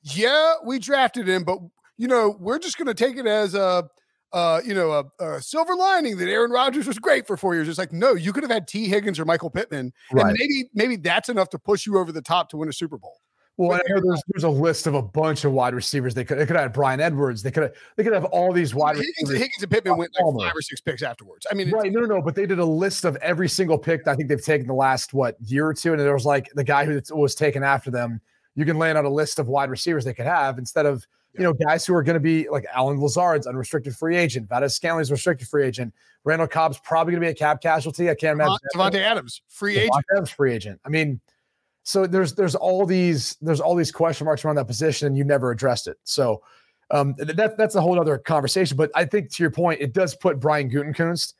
yeah, we drafted him, but, you know, we're just going to take it as a, uh, you know, a, a, silver lining that Aaron Rodgers was great for four years. It's like, no, you could have had Tee Higgins or Michael Pittman, right. and maybe maybe that's enough to push you over the top to win a Super Bowl. Well, I know there's there's a list of a bunch of wide receivers. They could they could have Bryan Edwards. They could have they could have all these wide Higgins, receivers. Higgins and Pittman went like five or six picks afterwards. I mean, right? No, no, no. But they did a list of every single pick that I think they've taken the last what year or two, and there was like the guy who was taken after them. You can land out a list of wide receivers they could have instead of you know, guys who are going to be like Allen Lazard's unrestricted free agent, Valdes-Scantling's restricted free agent, Randall Cobb's probably going to be a cap casualty. I can't imagine. Davante Adams, free agent. Adams, free agent. I mean, so there's there's all these there's all these question marks around that position, and you never addressed it. So um, that that's a whole other conversation. But I think to your point, it does put Brian Gutekunst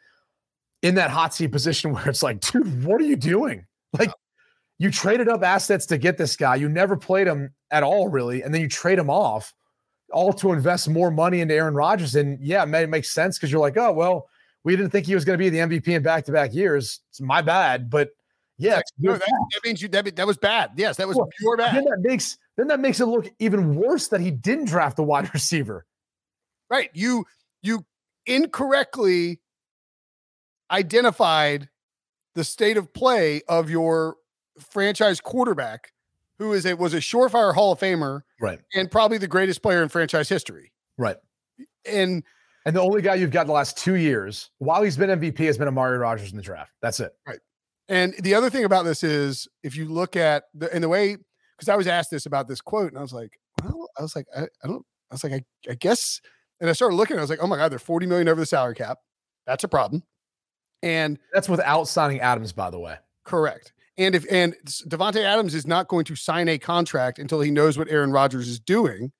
in that hot seat position where it's like, dude, what are you doing? Like, you traded up assets to get this guy. You never played him at all, really, and then you trade him off all to invest more money into Aaron Rodgers. And yeah, it makes sense because you're like, oh, well, we didn't think he was going to be the MVP in back to back years. It's my bad, but yeah, no, that, that, means you that, that was bad. Yes, that was well, pure bad. Then that makes then that makes it look even worse that he didn't draft the wide receiver. Right. You you incorrectly identified the state of play of your franchise quarterback, who is a was a surefire Hall of Famer, right, and probably the greatest player in franchise history, right, and and the only guy you've got the last two years while he's been MVP has been Amari Rodgers in the draft. That's it, right. And the other thing about this is if you look at the and the way because I was asked this about this quote and I was like, well, I was like, I, I don't, I was like, I, I guess, and I started looking, I was like, oh my god, they're forty million over the salary cap. That's a problem. And that's without signing Adams, by the way. Correct. And if and Davante Adams is not going to sign a contract until he knows what Aaron Rodgers is doing,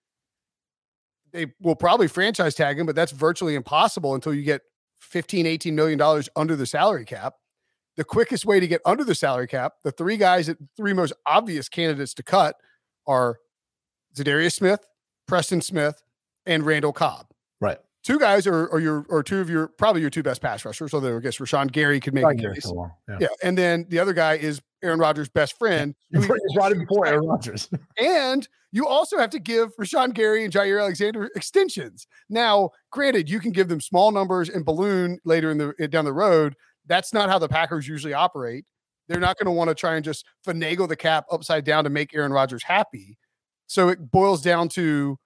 they will probably franchise tag him, but that's virtually impossible until you get 15, 18 million dollars under the salary cap. The quickest way to get under the salary cap, the three guys, the three most obvious candidates to cut are Za'Darius Smith, Preston Smith, and Randall Cobb. Right two guys are, are your or two of your probably your two best pass rushers. Although I guess Rashan Gary could make a case. Yeah. yeah. and then the other guy is Aaron Rodgers' best friend. You brought him before Aaron Rodgers. and you also have to give Rashan Gary and Jaire Alexander extensions. Now, granted, you can give them small numbers and balloon later in the down the road. That's not how the Packers usually operate. They're not going to want to try and just finagle the cap upside down to make Aaron Rodgers happy. So it boils down to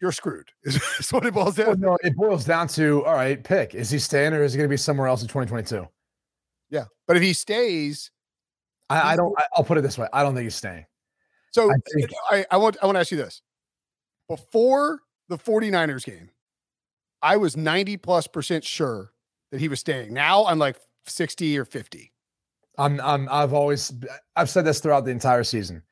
you're screwed. Is, what it boils down. Well, no, it boils down to all right. Pick is he staying or is he going to be somewhere else in 2022? Yeah, but if he stays, I, I don't. I, will put it this way: I don't think he's staying. So I, think, I, I want I want to ask you this: before the 49ers game, I was 90 plus percent sure that he was staying. Now I'm like 60 or 50. I'm I'm I've always I've said this throughout the entire season.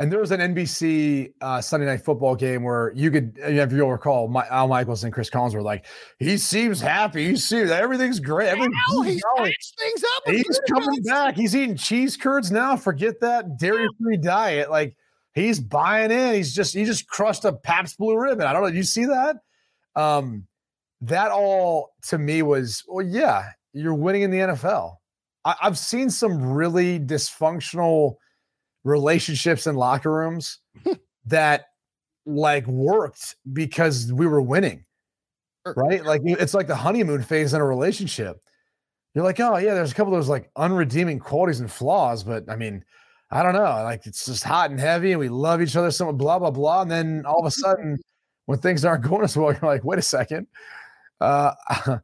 And there was an NBC uh, Sunday night football game where you could, if you'll recall, my, Al Michaels and Chris Collins were like, he seems happy. He seems everything's great. Everything's he's things up. He's coming back. He's eating cheese curds now. Forget that dairy free diet. Like he's buying in. He's just, he just crushed a Pabst Blue Ribbon. I don't know. Did you see that? Um, that all to me was, well, yeah, you're winning in the NFL. I, I've seen some really dysfunctional relationships in locker rooms hmm. that like worked because we were winning. Er, right? Like it's like the honeymoon phase in a relationship. You're like, oh yeah, there's a couple of those like unredeeming qualities and flaws, but I mean, I don't know. Like it's just hot and heavy, and we love each other so much, blah blah blah. And then all of a sudden, when things aren't going as well, you're like, wait a second, uh,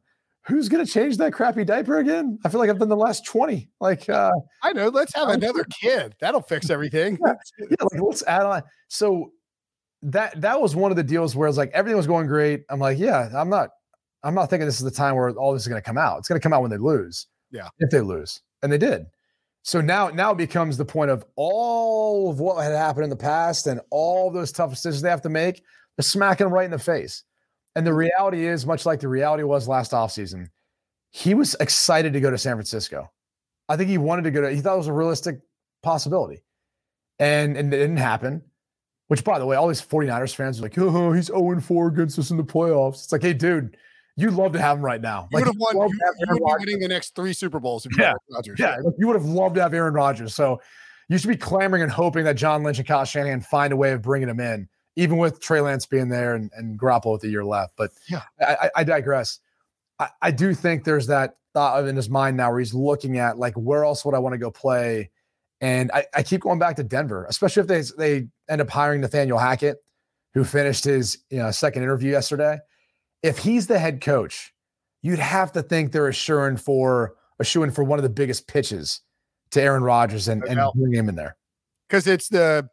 who's going to change that crappy diaper again? I feel like I've been the last 20. Like, uh, I know, let's have another kid. That'll fix everything. yeah, yeah, like let's add on. So that, that was one of the deals where it's like everything was going great. I'm like, yeah, I'm not, I'm not thinking this is the time where all this is going to come out. It's going to come out when they lose. Yeah. If they lose. And they did. So now, now it becomes the point of all of what had happened in the past and all those tough decisions they have to make. They're smacking them right in the face. And the reality is, much like the reality was last offseason, he was excited to go to San Francisco. I think he wanted to go to, he thought it was a realistic possibility. And, and it didn't happen. Which, by the way, all these 49ers fans are like, oh, he's 0 4 against us in the playoffs. It's like, hey, dude, you'd love to have him right now. You like, would have won. You, you would be winning the next three Super Bowls. yeah, Rodgers, yeah. You would have loved to have Aaron Rodgers. So you should be clamoring and hoping that John Lynch and Kyle Shanahan find a way of bringing him in even with Trey Lance being there and, and Garoppolo with a year left. But yeah, I, I digress. I, I, do think there's that thought in his mind now where he's looking at like where else would I want to go play, and I, I keep going back to Denver, especially if they they end up hiring Nathaniel Hackett, who finished his you know second interview yesterday. If he's the head coach, you'd have to think they're assuring for assuring for one of the biggest pitches to Aaron Rodgers and, and bring him in there. Because it's the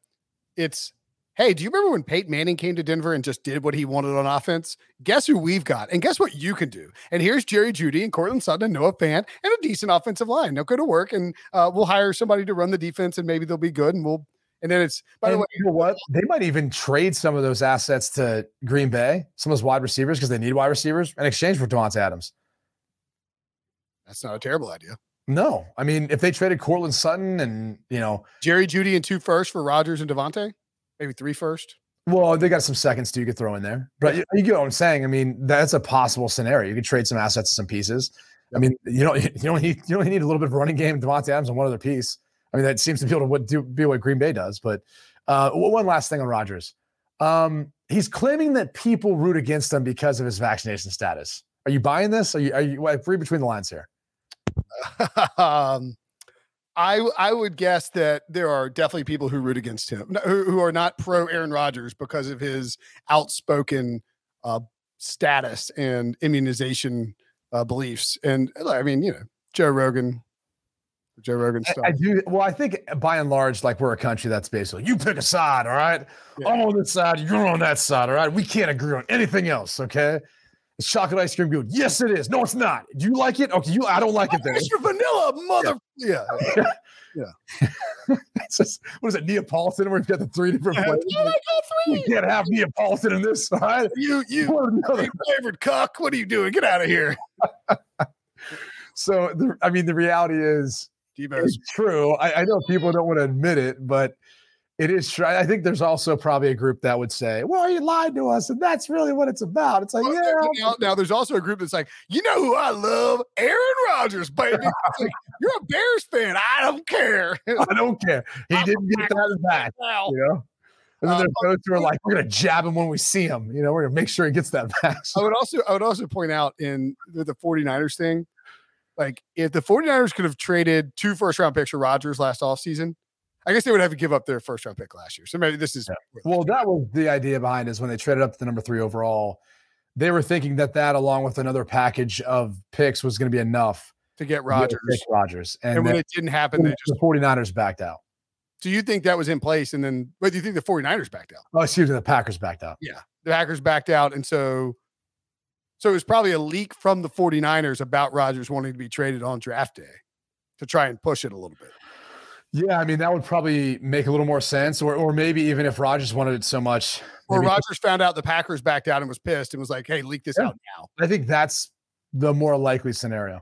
it's Hey, do you remember when Peyton Manning came to Denver and just did what he wanted on offense? Guess who we've got? And guess what you can do? And here's Jerry Jeudy and Courtland Sutton and Noah Fant and a decent offensive line. They'll go to work and uh, we'll hire somebody to run the defense and maybe they'll be good and we'll and then it's by and the way, you know what? They might even trade some of those assets to Green Bay, some of those wide receivers, because they need wide receivers in exchange for Davante Adams. That's not a terrible idea. No. I mean, if they traded Courtland Sutton and you know Jerry Jeudy and two first for Rodgers and Davante maybe three first. Well, they got some seconds too you could throw in there. But you, you get what I'm saying. I mean, that's a possible scenario. You could trade some assets, some pieces. I mean, you know, you don't need you only need a little bit of running game, Davante Adams, and one other piece. I mean, that seems to be able to do, be what Green Bay does. But uh, one last thing on Rodgers, Um, he's claiming that people root against him because of his vaccination status. Are you buying this? Are you, are you I read between the lines here? um, I I would guess that there are definitely people who root against him, who, who are not pro Aaron Rodgers because of his outspoken uh, status and immunization uh, beliefs. And I mean, you know, Joe Rogan, Joe Rogan stuff. I, I, do. Well, I think by and large, like we're a country that's basically you pick a side, all right? Yeah. I'm on this side, you're on that side, all right? We can't agree on anything else, okay? Is chocolate ice cream good? Yes, it is. No, it's not. Do you like it? Okay, you. I don't like it. Then it's your vanilla, mother. Yeah, yeah. yeah. it's just, what is it, Neapolitan? Where you've got the three different yeah, flavors. Yeah, three. You can't have Neapolitan in this. All right? You, you, flavored cuck. What are you doing? Get out of here. so, the, I mean, the reality is, it's true. I, I know people don't want to admit it, but it is true. I think there's also probably a group that would say, "Well, you lied to us," and that's really what it's about. It's like, well, yeah. Now, now, there's also a group that's like, you know who I love, Aaron Rodgers, baby. like, You're a Bears fan. I don't care. I don't care. He I'm didn't get that back. Now. You know. And then there's um, those who are like, we're gonna jab him when we see him. You know, we're gonna make sure he gets that back. I would also, I would also point out in the, the 49ers thing, like if the 49ers could have traded two first round picks for Rodgers last offseason, I guess they would have to give up their first round pick last year. So maybe this is yeah. well, that was the idea behind is when they traded up to the number three overall, they were thinking that that along with another package of picks was going to be enough to get Rodgers. Rodgers. And, and when it didn't happen, they just the 49ers backed out. Do you think that was in place? And then what do you think the 49ers backed out? Oh, excuse me, the Packers backed out. Yeah. The Packers backed out. And so so it was probably a leak from the 49ers about Rodgers wanting to be traded on draft day to try and push it a little bit. Yeah, I mean that would probably make a little more sense, or or maybe even if Rodgers wanted it so much, or Rodgers found out the Packers backed out and was pissed and was like, "Hey, leak this yeah. out now." I think that's the more likely scenario.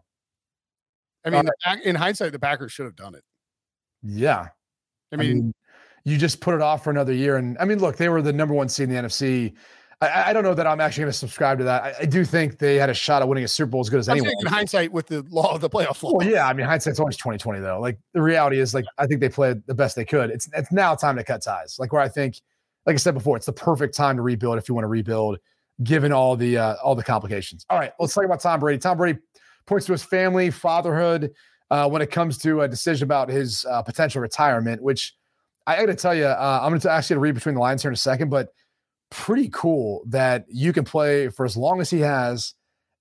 I mean, uh, in hindsight, the Packers should have done it. Yeah, I mean, I mean, you just put it off for another year, and I mean, look, they were the number one seed in the NFC I, I don't know that I'm actually going to subscribe to that. I, I, do think they had a shot at winning a Super Bowl as good as anyone. In hindsight, with the law of the playoff law. Well, yeah, I mean, hindsight's always 2020 though. Like the reality is, like I think they played the best they could. It's it's now time to cut ties. Like where I think, like I said before, it's the perfect time to rebuild if you want to rebuild, given all the uh, all the complications. All right, let's talk about Tom Brady. Tom Brady points to his family, fatherhood. Uh, when it comes to a decision about his uh, potential retirement, which I got to tell you, uh, I'm going to ask you to read between the lines here in a second, but pretty cool that you can play for as long as he has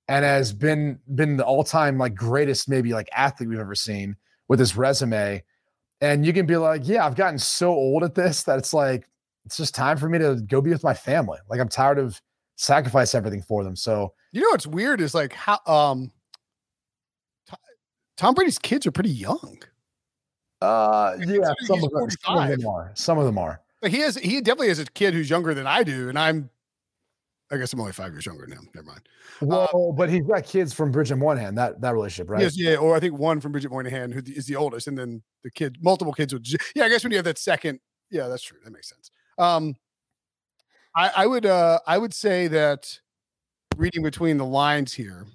and has been been the all-time like greatest maybe like athlete we've ever seen with his resume. And you can be like yeah i've gotten so old at this that it's like it's just time for me to go be with my family. Like i'm tired of sacrifice everything for them. So you know what's weird is like how um tom brady's kids are pretty young. Uh yeah some of, them, some of them are some of them are he is he definitely is a kid who's younger than I do, and I'm I guess I'm only five years younger now. Never mind. Well, um, but he's got kids from Bridget Moynahan, that that relationship, right? Yes, yeah, or I think one from Bridget Moynahan, who is the oldest, and then the kid, multiple kids with. Yeah, I guess when you have that second, yeah, that's true. That makes sense. Um, I, I would uh I would say that reading between the lines here,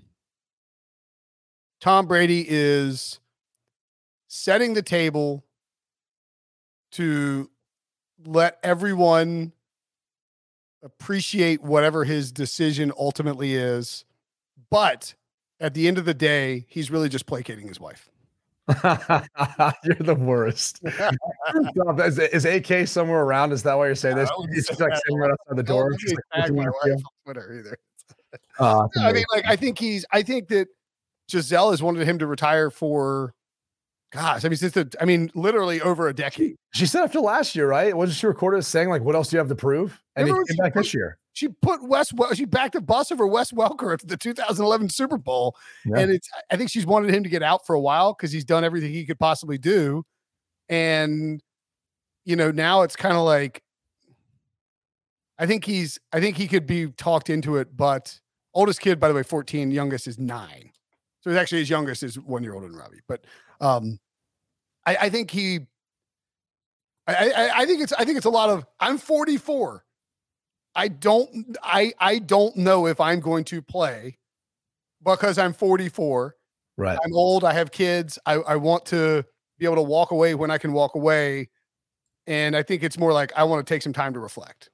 Tom Brady is setting the table to let everyone appreciate whatever his decision ultimately is. But at the end of the day, he's really just placating his wife. you're the worst. is, is, AK somewhere around? Is that why you're saying this? He's just like sitting right outside the door. Like, Twitter either. Uh, I mean, like, I think he's. I think that Gisele has wanted him to retire for Gosh, I mean, since the, I mean, literally over a decade. She said after last year, right? Wasn't she recorded as saying like, "What else do you have to prove?" And Remember came back put, this year. She put Wes. She backed the bus over Wes Welker at the 2011 Super Bowl, yeah. and it's. I think she's wanted him to get out for a while because he's done everything he could possibly do, and you know now it's kind of like. I think he's. I think he could be talked into it, but oldest kid, by the way, 14. Youngest is nine. So he's actually his youngest is one year older than Robbie, but um, I, I think he. I, I, I think it's I think it's a lot of I'm 44. I don't I I don't know if I'm going to play because I'm 44. Right. I'm old. I have kids. I, I want to be able to walk away when I can walk away. And I think it's more like I want to take some time to reflect.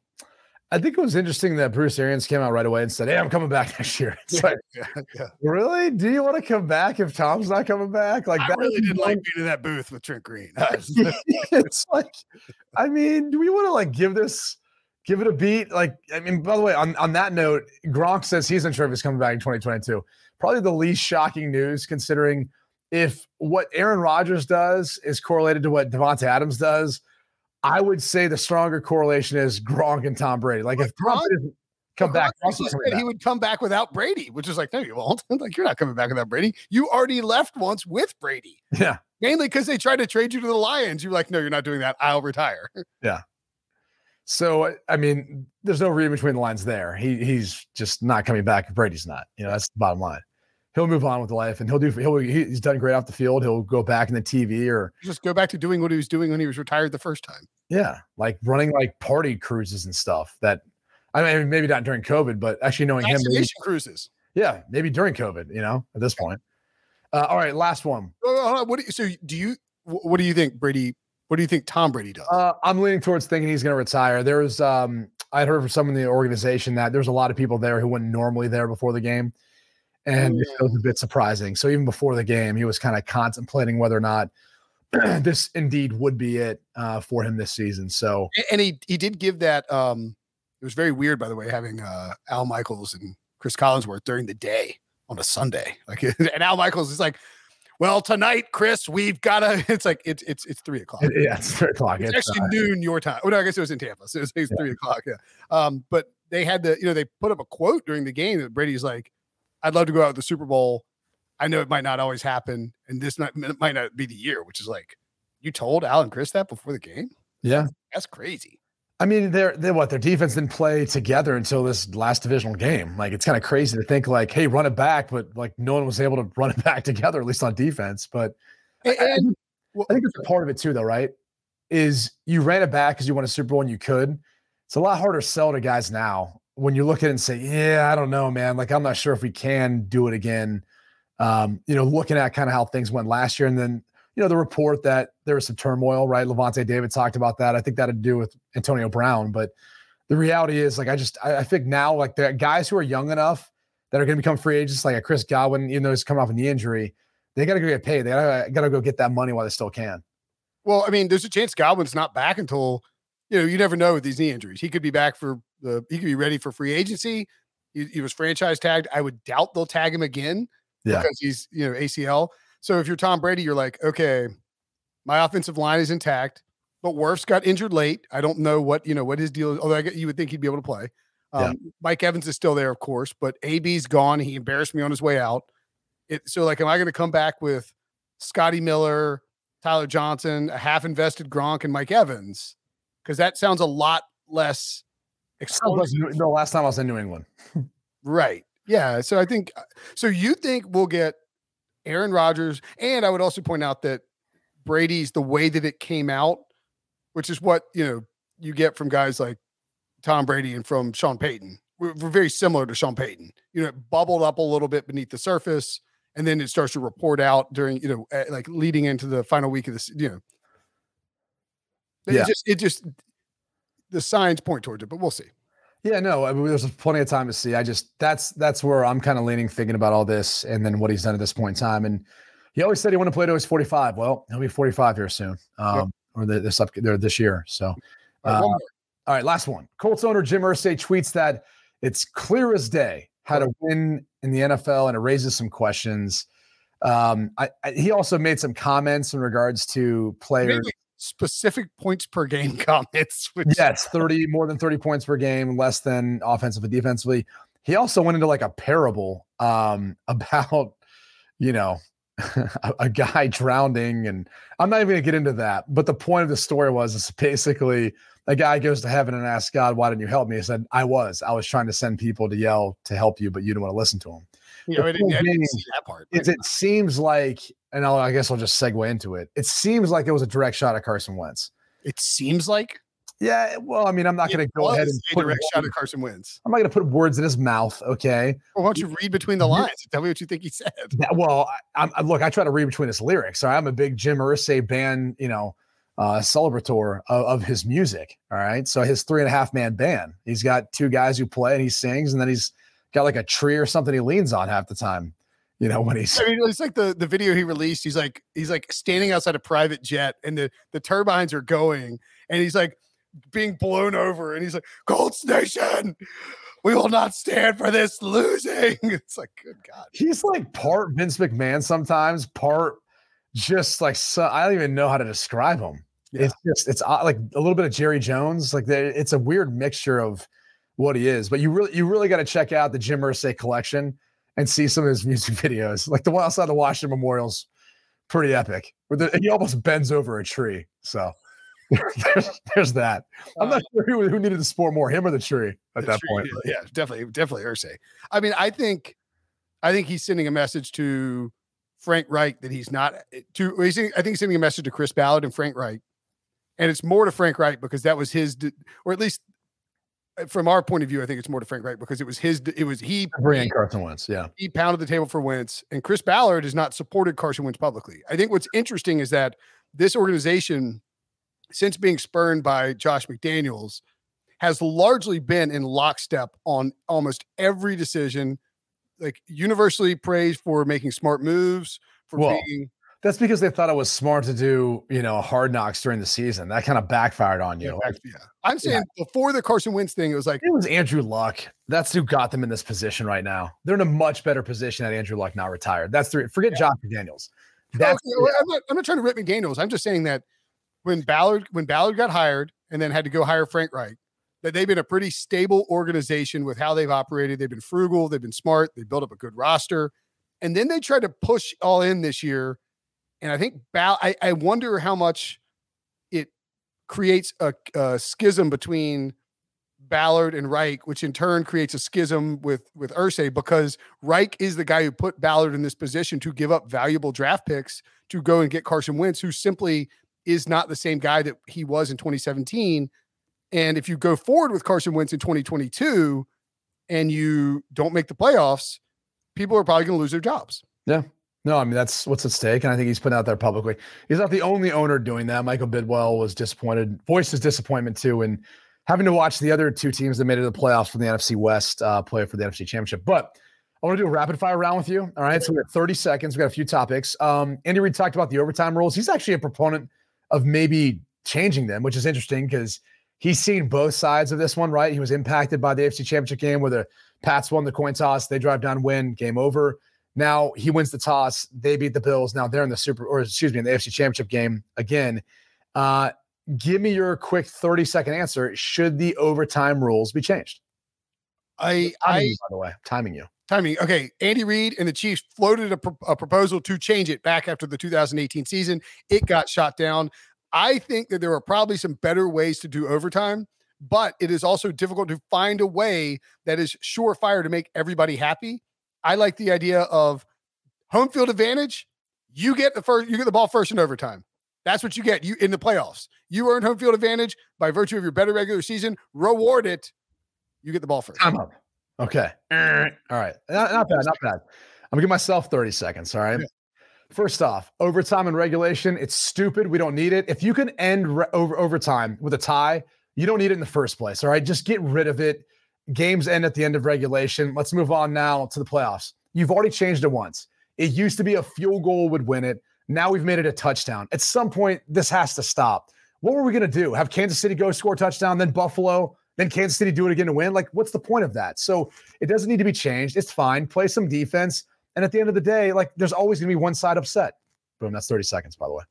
I think it was interesting that Bruce Arians came out right away and said, Hey, I'm coming back next year. It's Yeah, like, yeah, yeah. really? Do you want to come back if Tom's not coming back? Like I that really didn't like being in that booth with Trent Green. it's like, I mean, do we want to like give this, give it a beat? Like, I mean, by the way, on, on that note, Gronk says he's unsure if he's coming back in 2022. Probably the least shocking news considering if what Aaron Rodgers does is correlated to what Davante Adams does, I would say the stronger correlation is Gronk and Tom Brady. Like, if Gronk- come back, also said he would come back without Brady, which is like, no, you won't. like, you're not coming back without Brady. You already left once with Brady, yeah. mainly because they tried to trade you to the Lions. You're like, no, you're not doing that. I'll retire. Yeah. So I mean, there's no read between the lines there. He he's just not coming back if Brady's not. You know, that's the bottom line. He'll move on with life, and he'll do. He'll he's done great off the field. He'll go back in the TV or Just go back to doing what he was doing when he was retired the first time. yeah, like running like party cruises and stuff. That I mean, maybe not during COVID, but actually knowing him, maybe- cruises. yeah, maybe during COVID. You know, at this point. Uh, all right, last one. What do you, so do you? What do you think Brady? What do you think Tom Brady does? Uh, I'm leaning towards thinking he's going to retire. There's, um, I'd heard from someone in the organization that there's a lot of people there who weren't normally there before the game, and it was a bit surprising. So even before the game, he was kind of contemplating whether or not this indeed would be it uh, for him this season. So and he he did give that. Um, it was very weird, by the way, having uh, Al Michaels and Chris Collinsworth during the day on a Sunday. Like, and Al Michaels is like, "Well, tonight, Chris, we've got to." It's like it's it's it's three o'clock. it- yeah, it's three o'clock. It's It's, actually uh, noon your time. Oh no, I guess it was in Tampa. So it was, it was Yeah. three o'clock. Yeah. Um, but they had the, you know, they put up a quote during the game that Brady's like, I'd love to go out with the Super Bowl. I know it might not always happen, and this might, might not be the year, which is like, you told Al and Chris that before the game? yeah. That's crazy. I mean, they're they what their defense didn't play together until this last divisional game. Like it's kind of crazy to think like, hey, run it back, but like no one was able to run it back together, at least on defense. But And, I- and- I think that's a part of it too, though, right? Is you ran it back because you won a Super Bowl and you could. It's a lot harder to sell to guys now when you look at it and say, "Yeah, I don't know, man. Like I'm not sure if we can do it again." Um, you know, looking at kind of how things went last year, and then you know the report that there was some turmoil, right? Lavonte David talked about that. I think that had to do with Antonio Brown, but the reality is, like, I just I, I think now, like the guys who are young enough that are going to become free agents, like a Chris Godwin, even though he's coming off a knee injury, they got to go get paid. They got to go get that money while they still can. well, I mean, there's a chance Godwin's not back until, you know, you never know with these knee injuries. He could be back for the, he could be ready for free agency. He, he was franchise tagged. I would doubt they'll tag him again Yeah. because he's, you know, ACL. So if you're Tom Brady, you're like, okay, my offensive line is intact, but Wirfs got injured late. I don't know what, you know, what his deal is. Although I get, you would think he'd be able to play. Yeah. Um, Mike Evans is still there, of course, but AB's gone. He embarrassed me on his way out. It, so like, am I going to come back with Scotty Miller, Tyler Johnson, a half invested Gronk, and Mike Evans? Because that sounds a lot less Sounds like explosive. New- no, last time I was in New England. Right. Yeah. So I think uh, so. You think we'll get Aaron Rodgers, and I would also point out that Brady's the way that it came out, which is what you know you get from guys like Tom Brady and from Sean Payton. We're, we're very similar to Sean Payton. You know, it bubbled up a little bit beneath the surface, and then it starts to report out during you know like leading into the final week of this. You know, it Yeah. just it just the signs point towards it, but we'll see. Yeah, no, I mean, there's plenty of time to see. I just that's that's where I'm kind of leaning, thinking about all this, and then what he's done at this point in time. And he always said he wanted to play till he's 45. Well, he'll be 45 here soon, um, or the, this up there this year. So, All right, uh, all right, last one. Colts owner Jim Irsay tweets that it's clear as day how to win in the NFL, and it raises some questions. Um, I, I, he also made some comments in regards to players. Specific points per game comments. Which Yes, 30 more than 30 points per game, less than offensively, and defensively. He also went into like a parable um about, you know, a, a guy drowning. And I'm not even gonna get into that. But the point of the story was it's basically a guy goes to heaven and asks God, why didn't you help me? He said, I was. I was trying to send people to yell to help you, but you didn't want to listen to him. You know, I didn't, I didn't see that part. It's, it seems like, and I'll, I guess I'll just segue into it. It seems like it was a direct shot at Carson Wentz. it seems like Yeah, well, I mean, I'm not going to go ahead and a put direct shot at Carson Wentz. I'm not going to put words in his mouth. Okay. Well, why don't you read between the lines tell me what you think he said? Yeah, well, I, I'm I- look. I try to read between his lyrics. So I'm a big Jim Irsay band, you know, uh, celebrator of, of his music. All right. So his three and a half man band. He's got two guys who play and he sings, and then he's got like a tree or something he leans on half the time. You know, when he's I mean, it's like the the video he released. He's like he's like standing outside a private jet, and the the turbines are going, and he's like being blown over, and he's like, "Gold Nation, we will not stand for this losing." It's like, good God. he's like part Vince McMahon sometimes, part just like so, I don't even know how to describe him. Yeah. It's just it's uh, like a little bit of Jerry Jones. Like it's a weird mixture of what he is. But you really you really got to check out the Jim Irsay collection and see some of his music videos. Like the one outside the Washington Memorial's pretty epic. Where the, he almost bends over a tree. So there's, there's that. I'm Uh, not sure who, who needed to support more, him or the tree at the that tree- point. yeah, definitely, definitely Irsay. I mean, I think, I think he's sending a message to Frank Reich that he's not to. He's, I think he's sending a message to Chris Ballard and Frank Reich, and it's more to Frank Reich because that was his, or at least uh, from our point of view, I think it's more to Frank Reich because it was his. It was he. Bring Carson Wentz. Yeah. he pounded the table for Wentz, and Chris Ballard has not supported Carson Wentz publicly. I think what's interesting is that this organization, since being spurned by Josh McDaniels, has largely been in lockstep on almost every decision, like universally praised for making smart moves, for Well, being That's because they thought it was smart to do, you know, hard knocks during the season. That kind of backfired on you. yeah. I'm saying before the Carson Wentz thing, it was like It was Andrew Luck. That's who got them in this position right now. They're in a much better position at Andrew Luck not retired. That's the forget Josh McDaniels. That's I'm not I'm not trying to rip McDaniels. I'm just saying that when Ballard when Ballard got hired and then had to go hire Frank Reich, that they've been a pretty stable organization with how they've operated. They've been frugal, they've been smart, they built up a good roster, and then they tried to push all in this year. And I think Ball, I, I wonder how much it creates a, a schism between Ballard and Reich, which in turn creates a schism with with Irsay because Reich is the guy who put Ballard in this position to give up valuable draft picks to go and get Carson Wentz, who simply is not the same guy that he was in 2017. And if you go forward with Carson Wentz in 2022 and you don't make the playoffs, people are probably going to lose their jobs. No, I mean that's what's at stake, and I think he's putting out there publicly. He's not the only owner doing that. Michael Bidwill was disappointed, voiced his disappointment too, and having to watch the other two teams that made it to the playoffs from the NFC West uh, play for the NFC Championship. But I want to do a rapid fire round with you. All right, so we got 30 seconds. We got a few topics. Um, Andy Reid talked about the overtime rules. He's actually a proponent of maybe changing them, which is interesting because he's seen both sides of this one. Right, he was impacted by the AFC Championship game where the Pats won the coin toss. They drive down, win, game over. Now he wins the toss. They beat the Bills. Now they're in the Super, or excuse me, in the AFC Championship game again. Uh, give me your quick 30 second answer. Should the overtime rules be changed? I, I you, by the way, timing you. timing. Okay, Andy Reid and the Chiefs floated a, pro- a proposal to change it back after the 2018 season. It got shot down. I think that there are probably some better ways to do overtime, but it is also difficult to find a way that is surefire to make everybody happy. I like the idea of home field advantage. You get the first, you get the ball first in overtime. That's what you get. You in the playoffs. You earn home field advantage by virtue of your better regular season. Reward it. You get the ball first. Time up. Okay. All right. Not, not bad. Not bad. I'm gonna give myself 30 seconds. All right. Yeah. First off, overtime and regulation, it's stupid. We don't need it. If you can end re- over overtime with a tie, you don't need it in the first place. All right. Just get rid of it. Games end at the end of regulation. Let's move on now to the playoffs. You've already changed it once. It used to be a field goal would win it. Now we've made it a touchdown. At some point, this has to stop. What were we going to do? Have Kansas City go score a touchdown, then Buffalo, then Kansas City do it again to win? Like, what's the point of that? So it doesn't need to be changed. It's fine. Play some defense. And at the end of the day, like, there's always going to be one side upset. Boom. That's 30 seconds, by the way.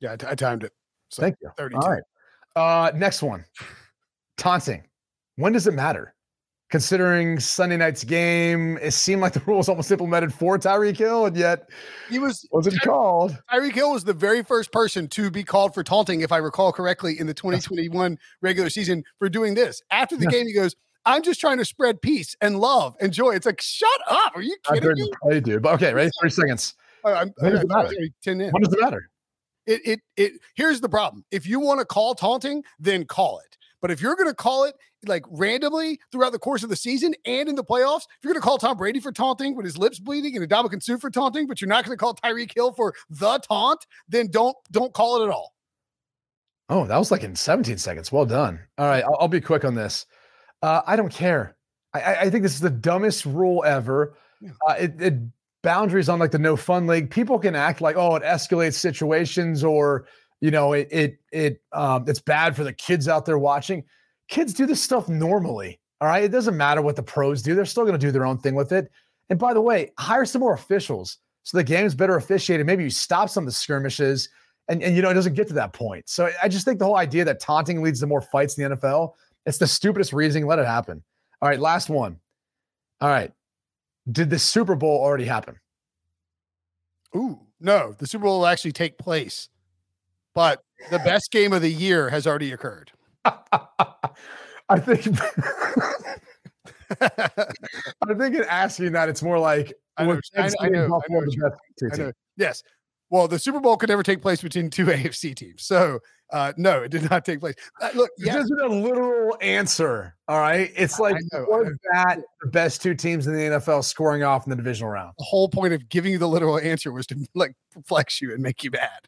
Yeah, I, t- I timed it. So Thank you. 32. All right. Uh, next one taunting. When does it matter? Considering Sunday night's game, it seemed like the rules almost implemented for Tyreek Hill, and yet He was wasn't called. Tyreek Hill was the very first person to be called for taunting, if I recall correctly, in the 2021 regular season for doing this. After the Yeah. game, he goes, I'm just trying to spread peace and love and joy. It's like, shut up. Are you I kidding me? play, dude. But okay, ready? 30 seconds. I'm, When does I'm, it matter? sorry, 10 in. When does it matter? It, it, it, here's the problem. If you want to call taunting, then call it. But if you're going to call it like randomly throughout the course of the season and in the playoffs, if you're going to call Tom Brady for taunting with his lips bleeding and Ndamukong Suh for taunting, but you're not going to call Tyreek Hill for the taunt, then don't don't call it at all. Oh, that was like in 17 seconds. Well done. All right, I'll, I'll be quick on this. Uh, I don't care. I, I, think this is the dumbest rule ever. Uh, it, it boundaries on like the no fun league. People can act like, oh, it escalates situations, or you know, it it it um, it's bad for the kids out there watching. Kids do this stuff normally. All right, it doesn't matter what the pros do; they're still going to do their own thing with it. And by the way, hire some more officials so the game's better officiated. Maybe you stop some of the skirmishes and, and you know, it doesn't get to that point. So I just think the whole idea that taunting leads to more fights in the NFL, it's the stupidest reasoning. Let it happen. All right, last one. All right. Did the Super Bowl already happen? Ooh, no, the Super Bowl will actually take place. But the best game of the year has already occurred. I think I think in asking that, it's more like I know, I, I know, I know, Yes, well, the Super Bowl could never take place between two AFC teams. So, uh, no, it did not take place. Uh, look, this isn't a literal answer. All right. It's like, was that the best two teams in the NFL scoring off in the divisional round? The whole point of giving you the literal answer was to like flex you and make you mad.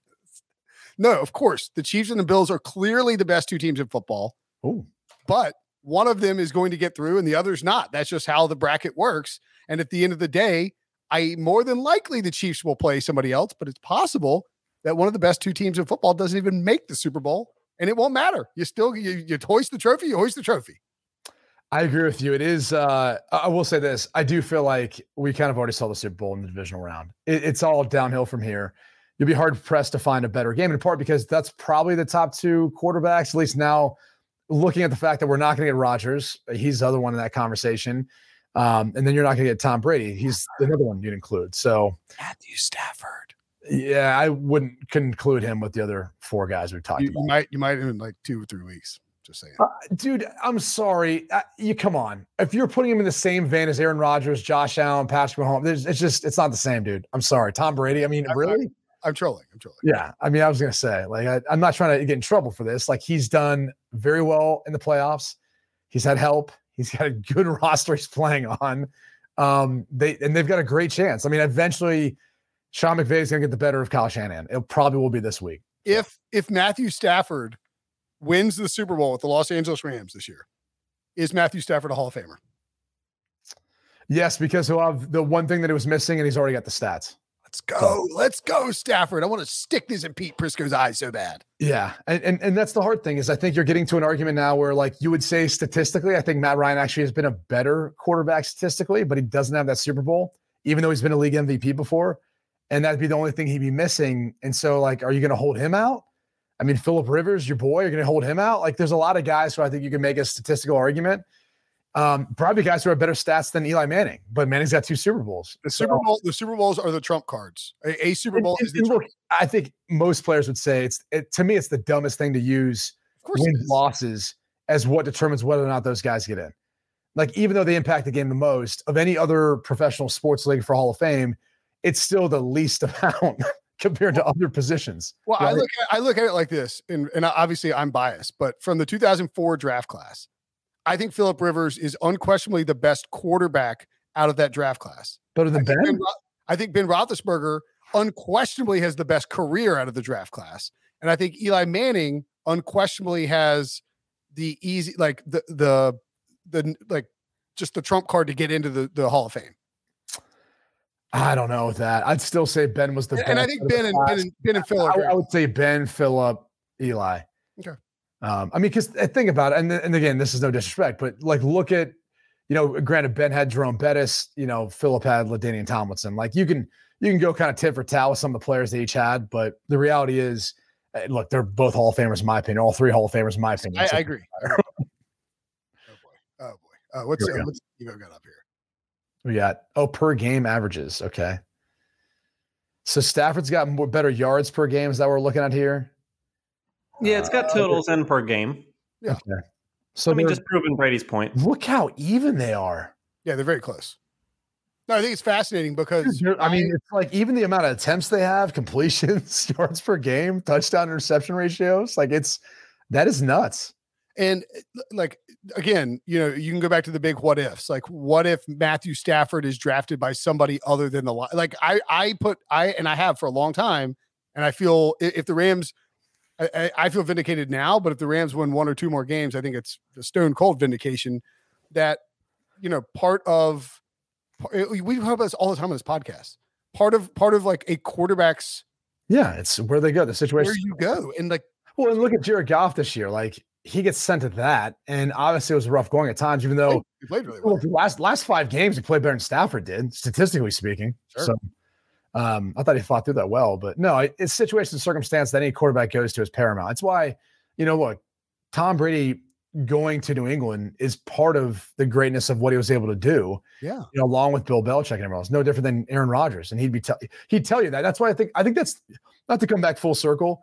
No, of course, the Chiefs and the Bills are clearly the best two teams in football. Oh, but one of them is going to get through and the other's not. That's just how the bracket works. And at the end of the day, I more than likely the Chiefs will play somebody else, but it's possible that one of the best two teams in football doesn't even make the Super Bowl, and it won't matter. You still you, you hoist the trophy, you hoist the trophy. I agree with you. It is. Uh, I will say this: I do feel like we kind of already saw the Super Bowl in the divisional round. It, it's all downhill from here. You'll be hard pressed to find a better game, in part because that's probably the top two quarterbacks. At least now, looking at the fact that we're not going to get Rodgers, he's the other one in that conversation. Um, and then you're not going to get Tom Brady. He's the another one you'd include. So Matthew Stafford. Yeah, I wouldn't conclude him with the other four guys we've talked you, about. You might, you might in like two or three weeks. Just saying, uh, dude. I'm sorry. Uh, you come on. If you're putting him in the same vein as Aaron Rodgers, Josh Allen, Patrick Mahomes, it's just it's not the same, dude. I'm sorry. Tom Brady. I mean, I'm, really? I'm, I'm trolling. I'm trolling. Yeah. I mean, I was gonna say, like, I, I'm not trying to get in trouble for this. Like, he's done very well in the playoffs. He's had help. He's got a good roster he's playing on. Um, they and they've got a great chance. I mean, eventually, Sean McVay is going to get the better of Kyle Shanahan. It probably will be this week. If if Matthew Stafford wins the Super Bowl with the Los Angeles Rams this year, is Matthew Stafford a Hall of Famer? Yes, because he'll have the one thing that he was missing, and he's already got the stats. Let's go. Let's go, Stafford. I want to stick this in Pete Prisco's eyes so bad. Yeah. And, and and that's the hard thing is I think you're getting to an argument now where like you would say statistically, I think Matt Ryan actually has been a better quarterback statistically, but he doesn't have that Super Bowl, even though he's been a league MVP before. And that'd be the only thing he'd be missing. And so, like, are you going to hold him out? I mean, Philip Rivers, your boy, you're going to hold him out. Like, there's a lot of guys who I think you can make a statistical argument. Um, probably guys who have better stats than Eli Manning, but Manning's got two Super Bowls. The Super Bowl, the Super Bowls are the trump cards. A, a Super Bowl is look, I think most players would say it's it, to me, it's the dumbest thing to use wins losses as what determines whether or not those guys get in. Like, even though they impact the game the most of any other professional sports league for Hall of Fame, it's still the least amount compared to other positions. Well, right? I look at I look at it like this, and, and obviously I'm biased, but from the 2004 draft class, I think Philip Rivers is unquestionably the best quarterback out of that draft class. Better than I Ben? ben? I think Ben Roethlisberger unquestionably has the best career out of the draft class, and I think Eli Manning unquestionably has the easy, like the the the like just the trump card to get into the the Hall of Fame. I don't know that. I'd still say Ben was the and, and I think Ben and, ben and Ben and Philip. I, I, would say Ben, Philip, Eli. Okay. Um, I mean, because uh, think about it, and, and again, this is no disrespect, but like look at, you know, granted, Ben had Jerome Bettis, you know, Philip had LaDainian Tomlinson. Like you can you can go kind of tit for tat with some of the players they each had, but the reality is, uh, look, they're both Hall of Famers in my opinion. All three Hall of Famers in my opinion. I, I agree. I agree. oh boy, oh boy. Uh, what's uh, what's you got up here? We got oh per game averages. Okay. So Stafford's got more better yards per game. Is that what we're looking at here? Yeah, it's got uh, totals uh, in per game. Yeah. Okay. So I mean, just proving Brady's point. Look how even they are. Yeah, they're very close. No, I think it's fascinating because I mean, it's like even the amount of attempts they have, completions, yards per game, touchdown interception ratios. Like it's that is nuts. And uh, like again, you know, you can go back to the big what ifs. Like, what if Matthew Stafford is drafted by somebody other than the like? I I put I and I have for a long time, and I feel if the Rams, I, I feel vindicated now. But if the Rams win one or two more games, I think it's a stone cold vindication that you know part of eh, we talk about this all the time on this podcast. Part of part of like a quarterback's yeah, it's where they go. The situation where you go, and like well, and look at Jared Goff this year. Like he gets sent to that, and obviously it was rough going at times. Even though he played really well. well last last five games he played better than Stafford did, statistically speaking. Sure. So um, I thought he fought through that well, but no, it's situation and circumstance that any quarterback goes to is paramount. That's why you know, look, Tom Brady going to New England is part of the greatness of what he was able to do. Yeah, you know, along with Bill Belichick and everyone else, no different than Aaron Rodgers, and he'd be tell he'd tell you that. That's why I think I think that's not to come back full circle.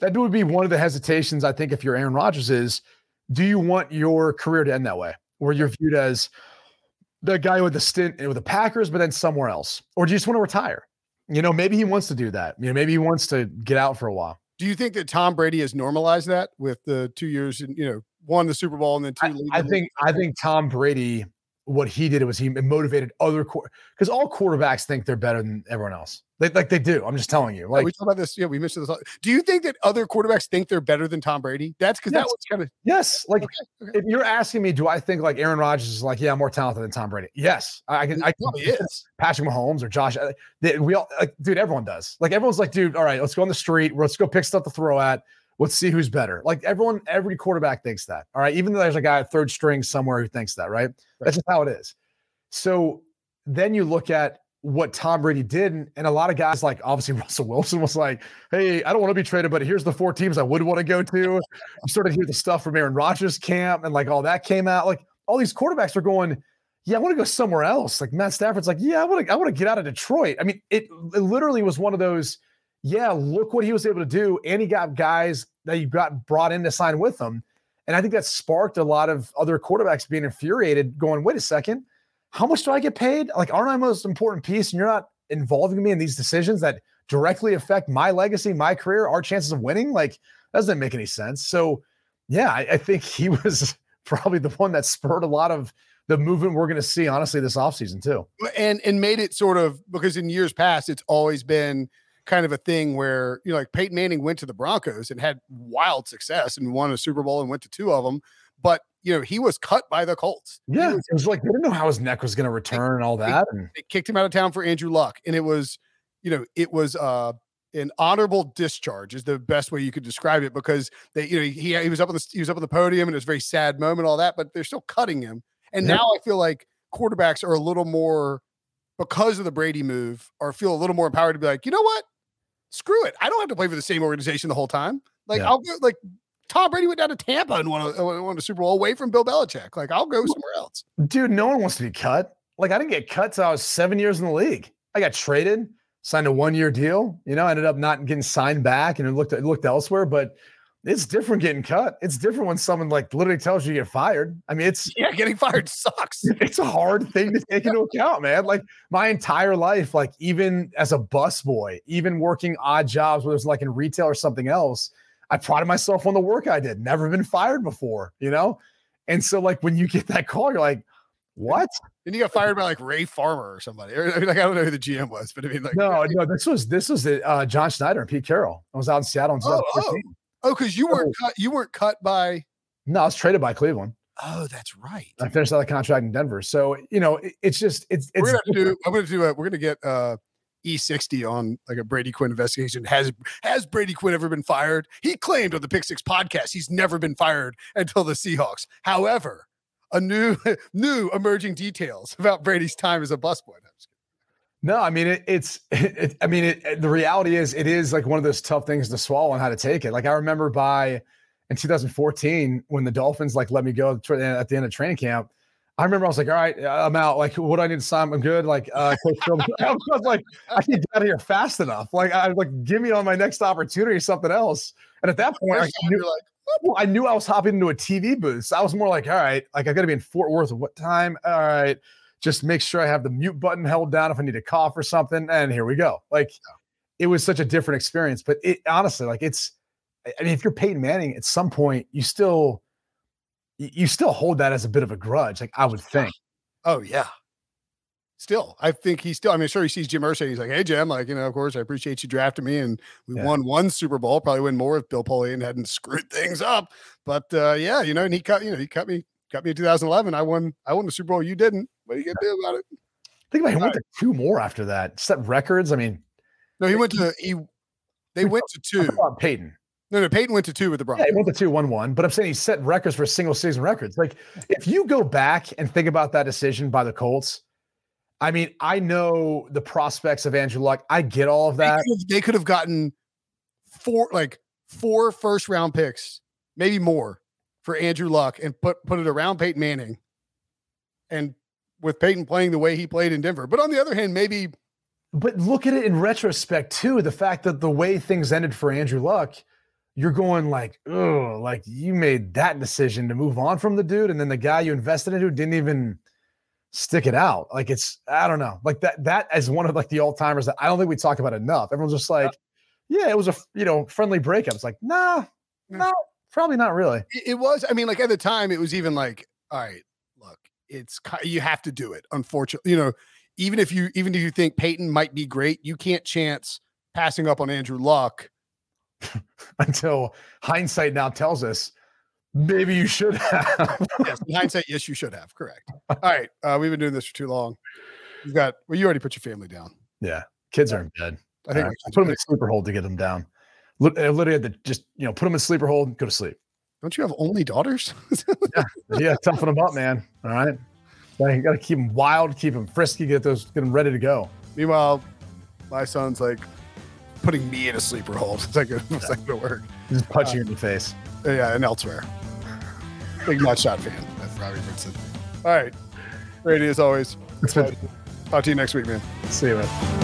That would be one of the hesitations I think if you're Aaron Rodgers is, do you want your career to end that way, where you're viewed as the guy with the stint with the Packers, but then somewhere else, or do you just want to retire? You know, maybe he wants to do that. You know, maybe he wants to get out for a while. Do you think that Tom Brady has normalized that with the two years, in, you know, won the Super Bowl and then two. I, I think I think Tom Brady, what he did was he motivated other core because all quarterbacks think they're better than everyone else. They, like they do. I'm just telling you. Like yeah, we talk about this. Yeah, we mentioned this. Do you think that other quarterbacks think they're better than Tom Brady? That's because yes. that was kind of yes. Like okay, okay. if you're asking me, do I think like Aaron Rodgers is like yeah I'm more talented than Tom Brady? Yes, I can. I probably is. Patrick Mahomes or Josh. Uh, they, we all like, dude. Everyone does. Like everyone's like, dude. All right, let's go on the street. Let's go pick stuff to throw at. Let's see who's better. Like everyone, every quarterback thinks that. All right. Even though there's a guy at third string somewhere who thinks that, right? right. That's just how it is. So then you look at what Tom Brady did, and, and a lot of guys, like obviously Russell Wilson, was like, "Hey, I don't want to be traded, but here's the four teams I would want to go to." You sort to hear the stuff from Aaron Rodgers' camp, and like all that came out. Like all these quarterbacks are going, "Yeah, I want to go somewhere else." Like Matt Stafford's like, "Yeah, I want to, I want to get out of Detroit." I mean, it, it literally was one of those yeah, look what he was able to do. And he got guys that you got brought in to sign with him. And I think that sparked a lot of other quarterbacks being infuriated, going, wait a second, how much do I get paid? Like, aren't I most important piece? And you're not involving me in these decisions that directly affect my legacy, my career, our chances of winning. Like, that doesn't make any sense. So, yeah, I, I think he was probably the one that spurred a lot of the movement we're going to see, honestly, this offseason, too. And and made it sort of because in years past, it's always been – kind of a thing where you know like Peyton Manning went to the Broncos and had wild success and won a Super Bowl and went to two of them, but you know he was cut by the Colts. Yeah, was, it was like they didn't know how his neck was going to return and all that. They, they kicked him out of town for Andrew Luck, and it was you know it was uh an honorable discharge is the best way you could describe it because they you know he he was up on the he was up on the podium and it was a very sad moment all that but they're still cutting him and now I feel like quarterbacks are a little more because of the Brady move or feel a little more empowered to be like you know what screw it. I don't have to play for the same organization the whole time. Like yeah. I'll go like Tom Brady went down to Tampa and won a, uh, won a Super Bowl away from Bill Belichick. Like I'll go somewhere else. Dude, no one wants to be cut. Like I didn't get cut till I was seven years in the league. I got traded, signed a one year deal. You know, ended up not getting signed back and it looked it looked elsewhere. But it's different getting cut. It's different when someone like literally tells you you get fired. I mean, it's yeah, getting fired sucks. It's a hard thing to take into account, man. Like my entire life, like even as a busboy, even working odd jobs, whether it's like in retail or something else, I prided myself on the work I did. Never been fired before, you know. And so, like when you get that call, you're like, "What?" And you got fired by like Ray Farmer or somebody. I mean, like I don't know who the GM was, but I mean, like no, no, this was this was uh, John Schneider and Pete Carroll. I was out in Seattle in Oh, oh. Oh, because you weren't cut. You weren't cut by. No, I was traded by Cleveland. Oh, that's right. I finished out the contract in Denver. So you know, it, it's just it's. it's we're gonna do. I'm gonna do. A, we're gonna get uh E60 on like a Brady Quinn investigation. Has has Brady Quinn ever been fired? He claimed on the Pick Six podcast he's never been fired until the Seahawks. However, a new new emerging details about Brady's time as a busboy. No, I mean it, it's. It, I mean it, the reality is it is like one of those tough things to swallow and how to take it. Like I remember by in 2014 when the Dolphins like let me go at the end of training camp. I remember I was like, all right, I'm out. Like, what do I need to sign? I'm good. Like, uh, I was like, I can't get out of here fast enough. Like, I was like, give me on my next opportunity or something else. And at that point, I, knew, like, I knew I was hopping into a TV booth. So I was more like, all right, like I got to be in Fort Worth what time? All right just make sure I have the mute button held down if I need to cough or something. And here we go. Like it was such a different experience. But it honestly, like it's, I mean, if you're Peyton Manning, at some point you still, you still hold that as a bit of a grudge. Like I would think. Oh yeah. Still, I think he's still. I mean, sure, he sees Jim Irsay. He's like, "Hey, Jim, like you know, of course, I appreciate you drafting me, and we yeah. won one Super Bowl. Probably win more if Bill Polian hadn't screwed things up. But uh, yeah, you know, and he cut, you know, he cut me, cut me in 2011. I won, I won the Super Bowl. You didn't. What are you gonna do about it? Think about it. He went to two more after that. Set records. I mean, no, he went to he. They went to two. Peyton. No, no, Peyton went to two with the Broncos. Yeah, he went to two, one, one. But I'm saying he set records for single season records. Like, if you go back and think about that decision by the Colts, I mean, I know the prospects of Andrew Luck. I get all of that. They could have, they could have gotten four, like four first round picks, maybe more, for Andrew Luck, and put put it around Peyton Manning, and with Peyton playing the way he played in Denver. But on the other hand, maybe. But look at it in retrospect too. The fact that the way things ended for Andrew Luck you're going like, oh, like you made that decision to move on from the dude, and then the guy you invested into didn't even stick it out. Like it's, I don't know, like that. That is one of like the all timers that I don't think we talk about enough. Everyone's just like, yeah, it was a you know friendly breakup. It's like, nah, no, probably not really. It was. I mean, like at the time, it was even like, all right, look, it's you have to do it. Unfortunately, you know, even if you even if you think Peyton might be great, you can't chance passing up on Andrew Luck until hindsight now tells us maybe you should have. yes, hindsight, yes, you should have. Correct. All right, uh, we've been doing this for too long. You've got well, you already put your family down. Yeah, kids are in bed. I think right. put them in a sleeper hold to get them down. Literally had to just you know put them in a sleeper hold, and go to sleep. Don't you have only daughters? yeah, yeah, toughen them up, man. All right, you got to keep them wild, keep them frisky, get those, get them ready to go. Meanwhile, my son's like putting me in a sleeper hold. It's like, it's yeah. like gonna work. Just punch uh, in the face. Yeah, and elsewhere. Big nut shot fan. That's Robbie Vincent. All right. Brady, as always. It's been, talk to you next week, man. See you, man.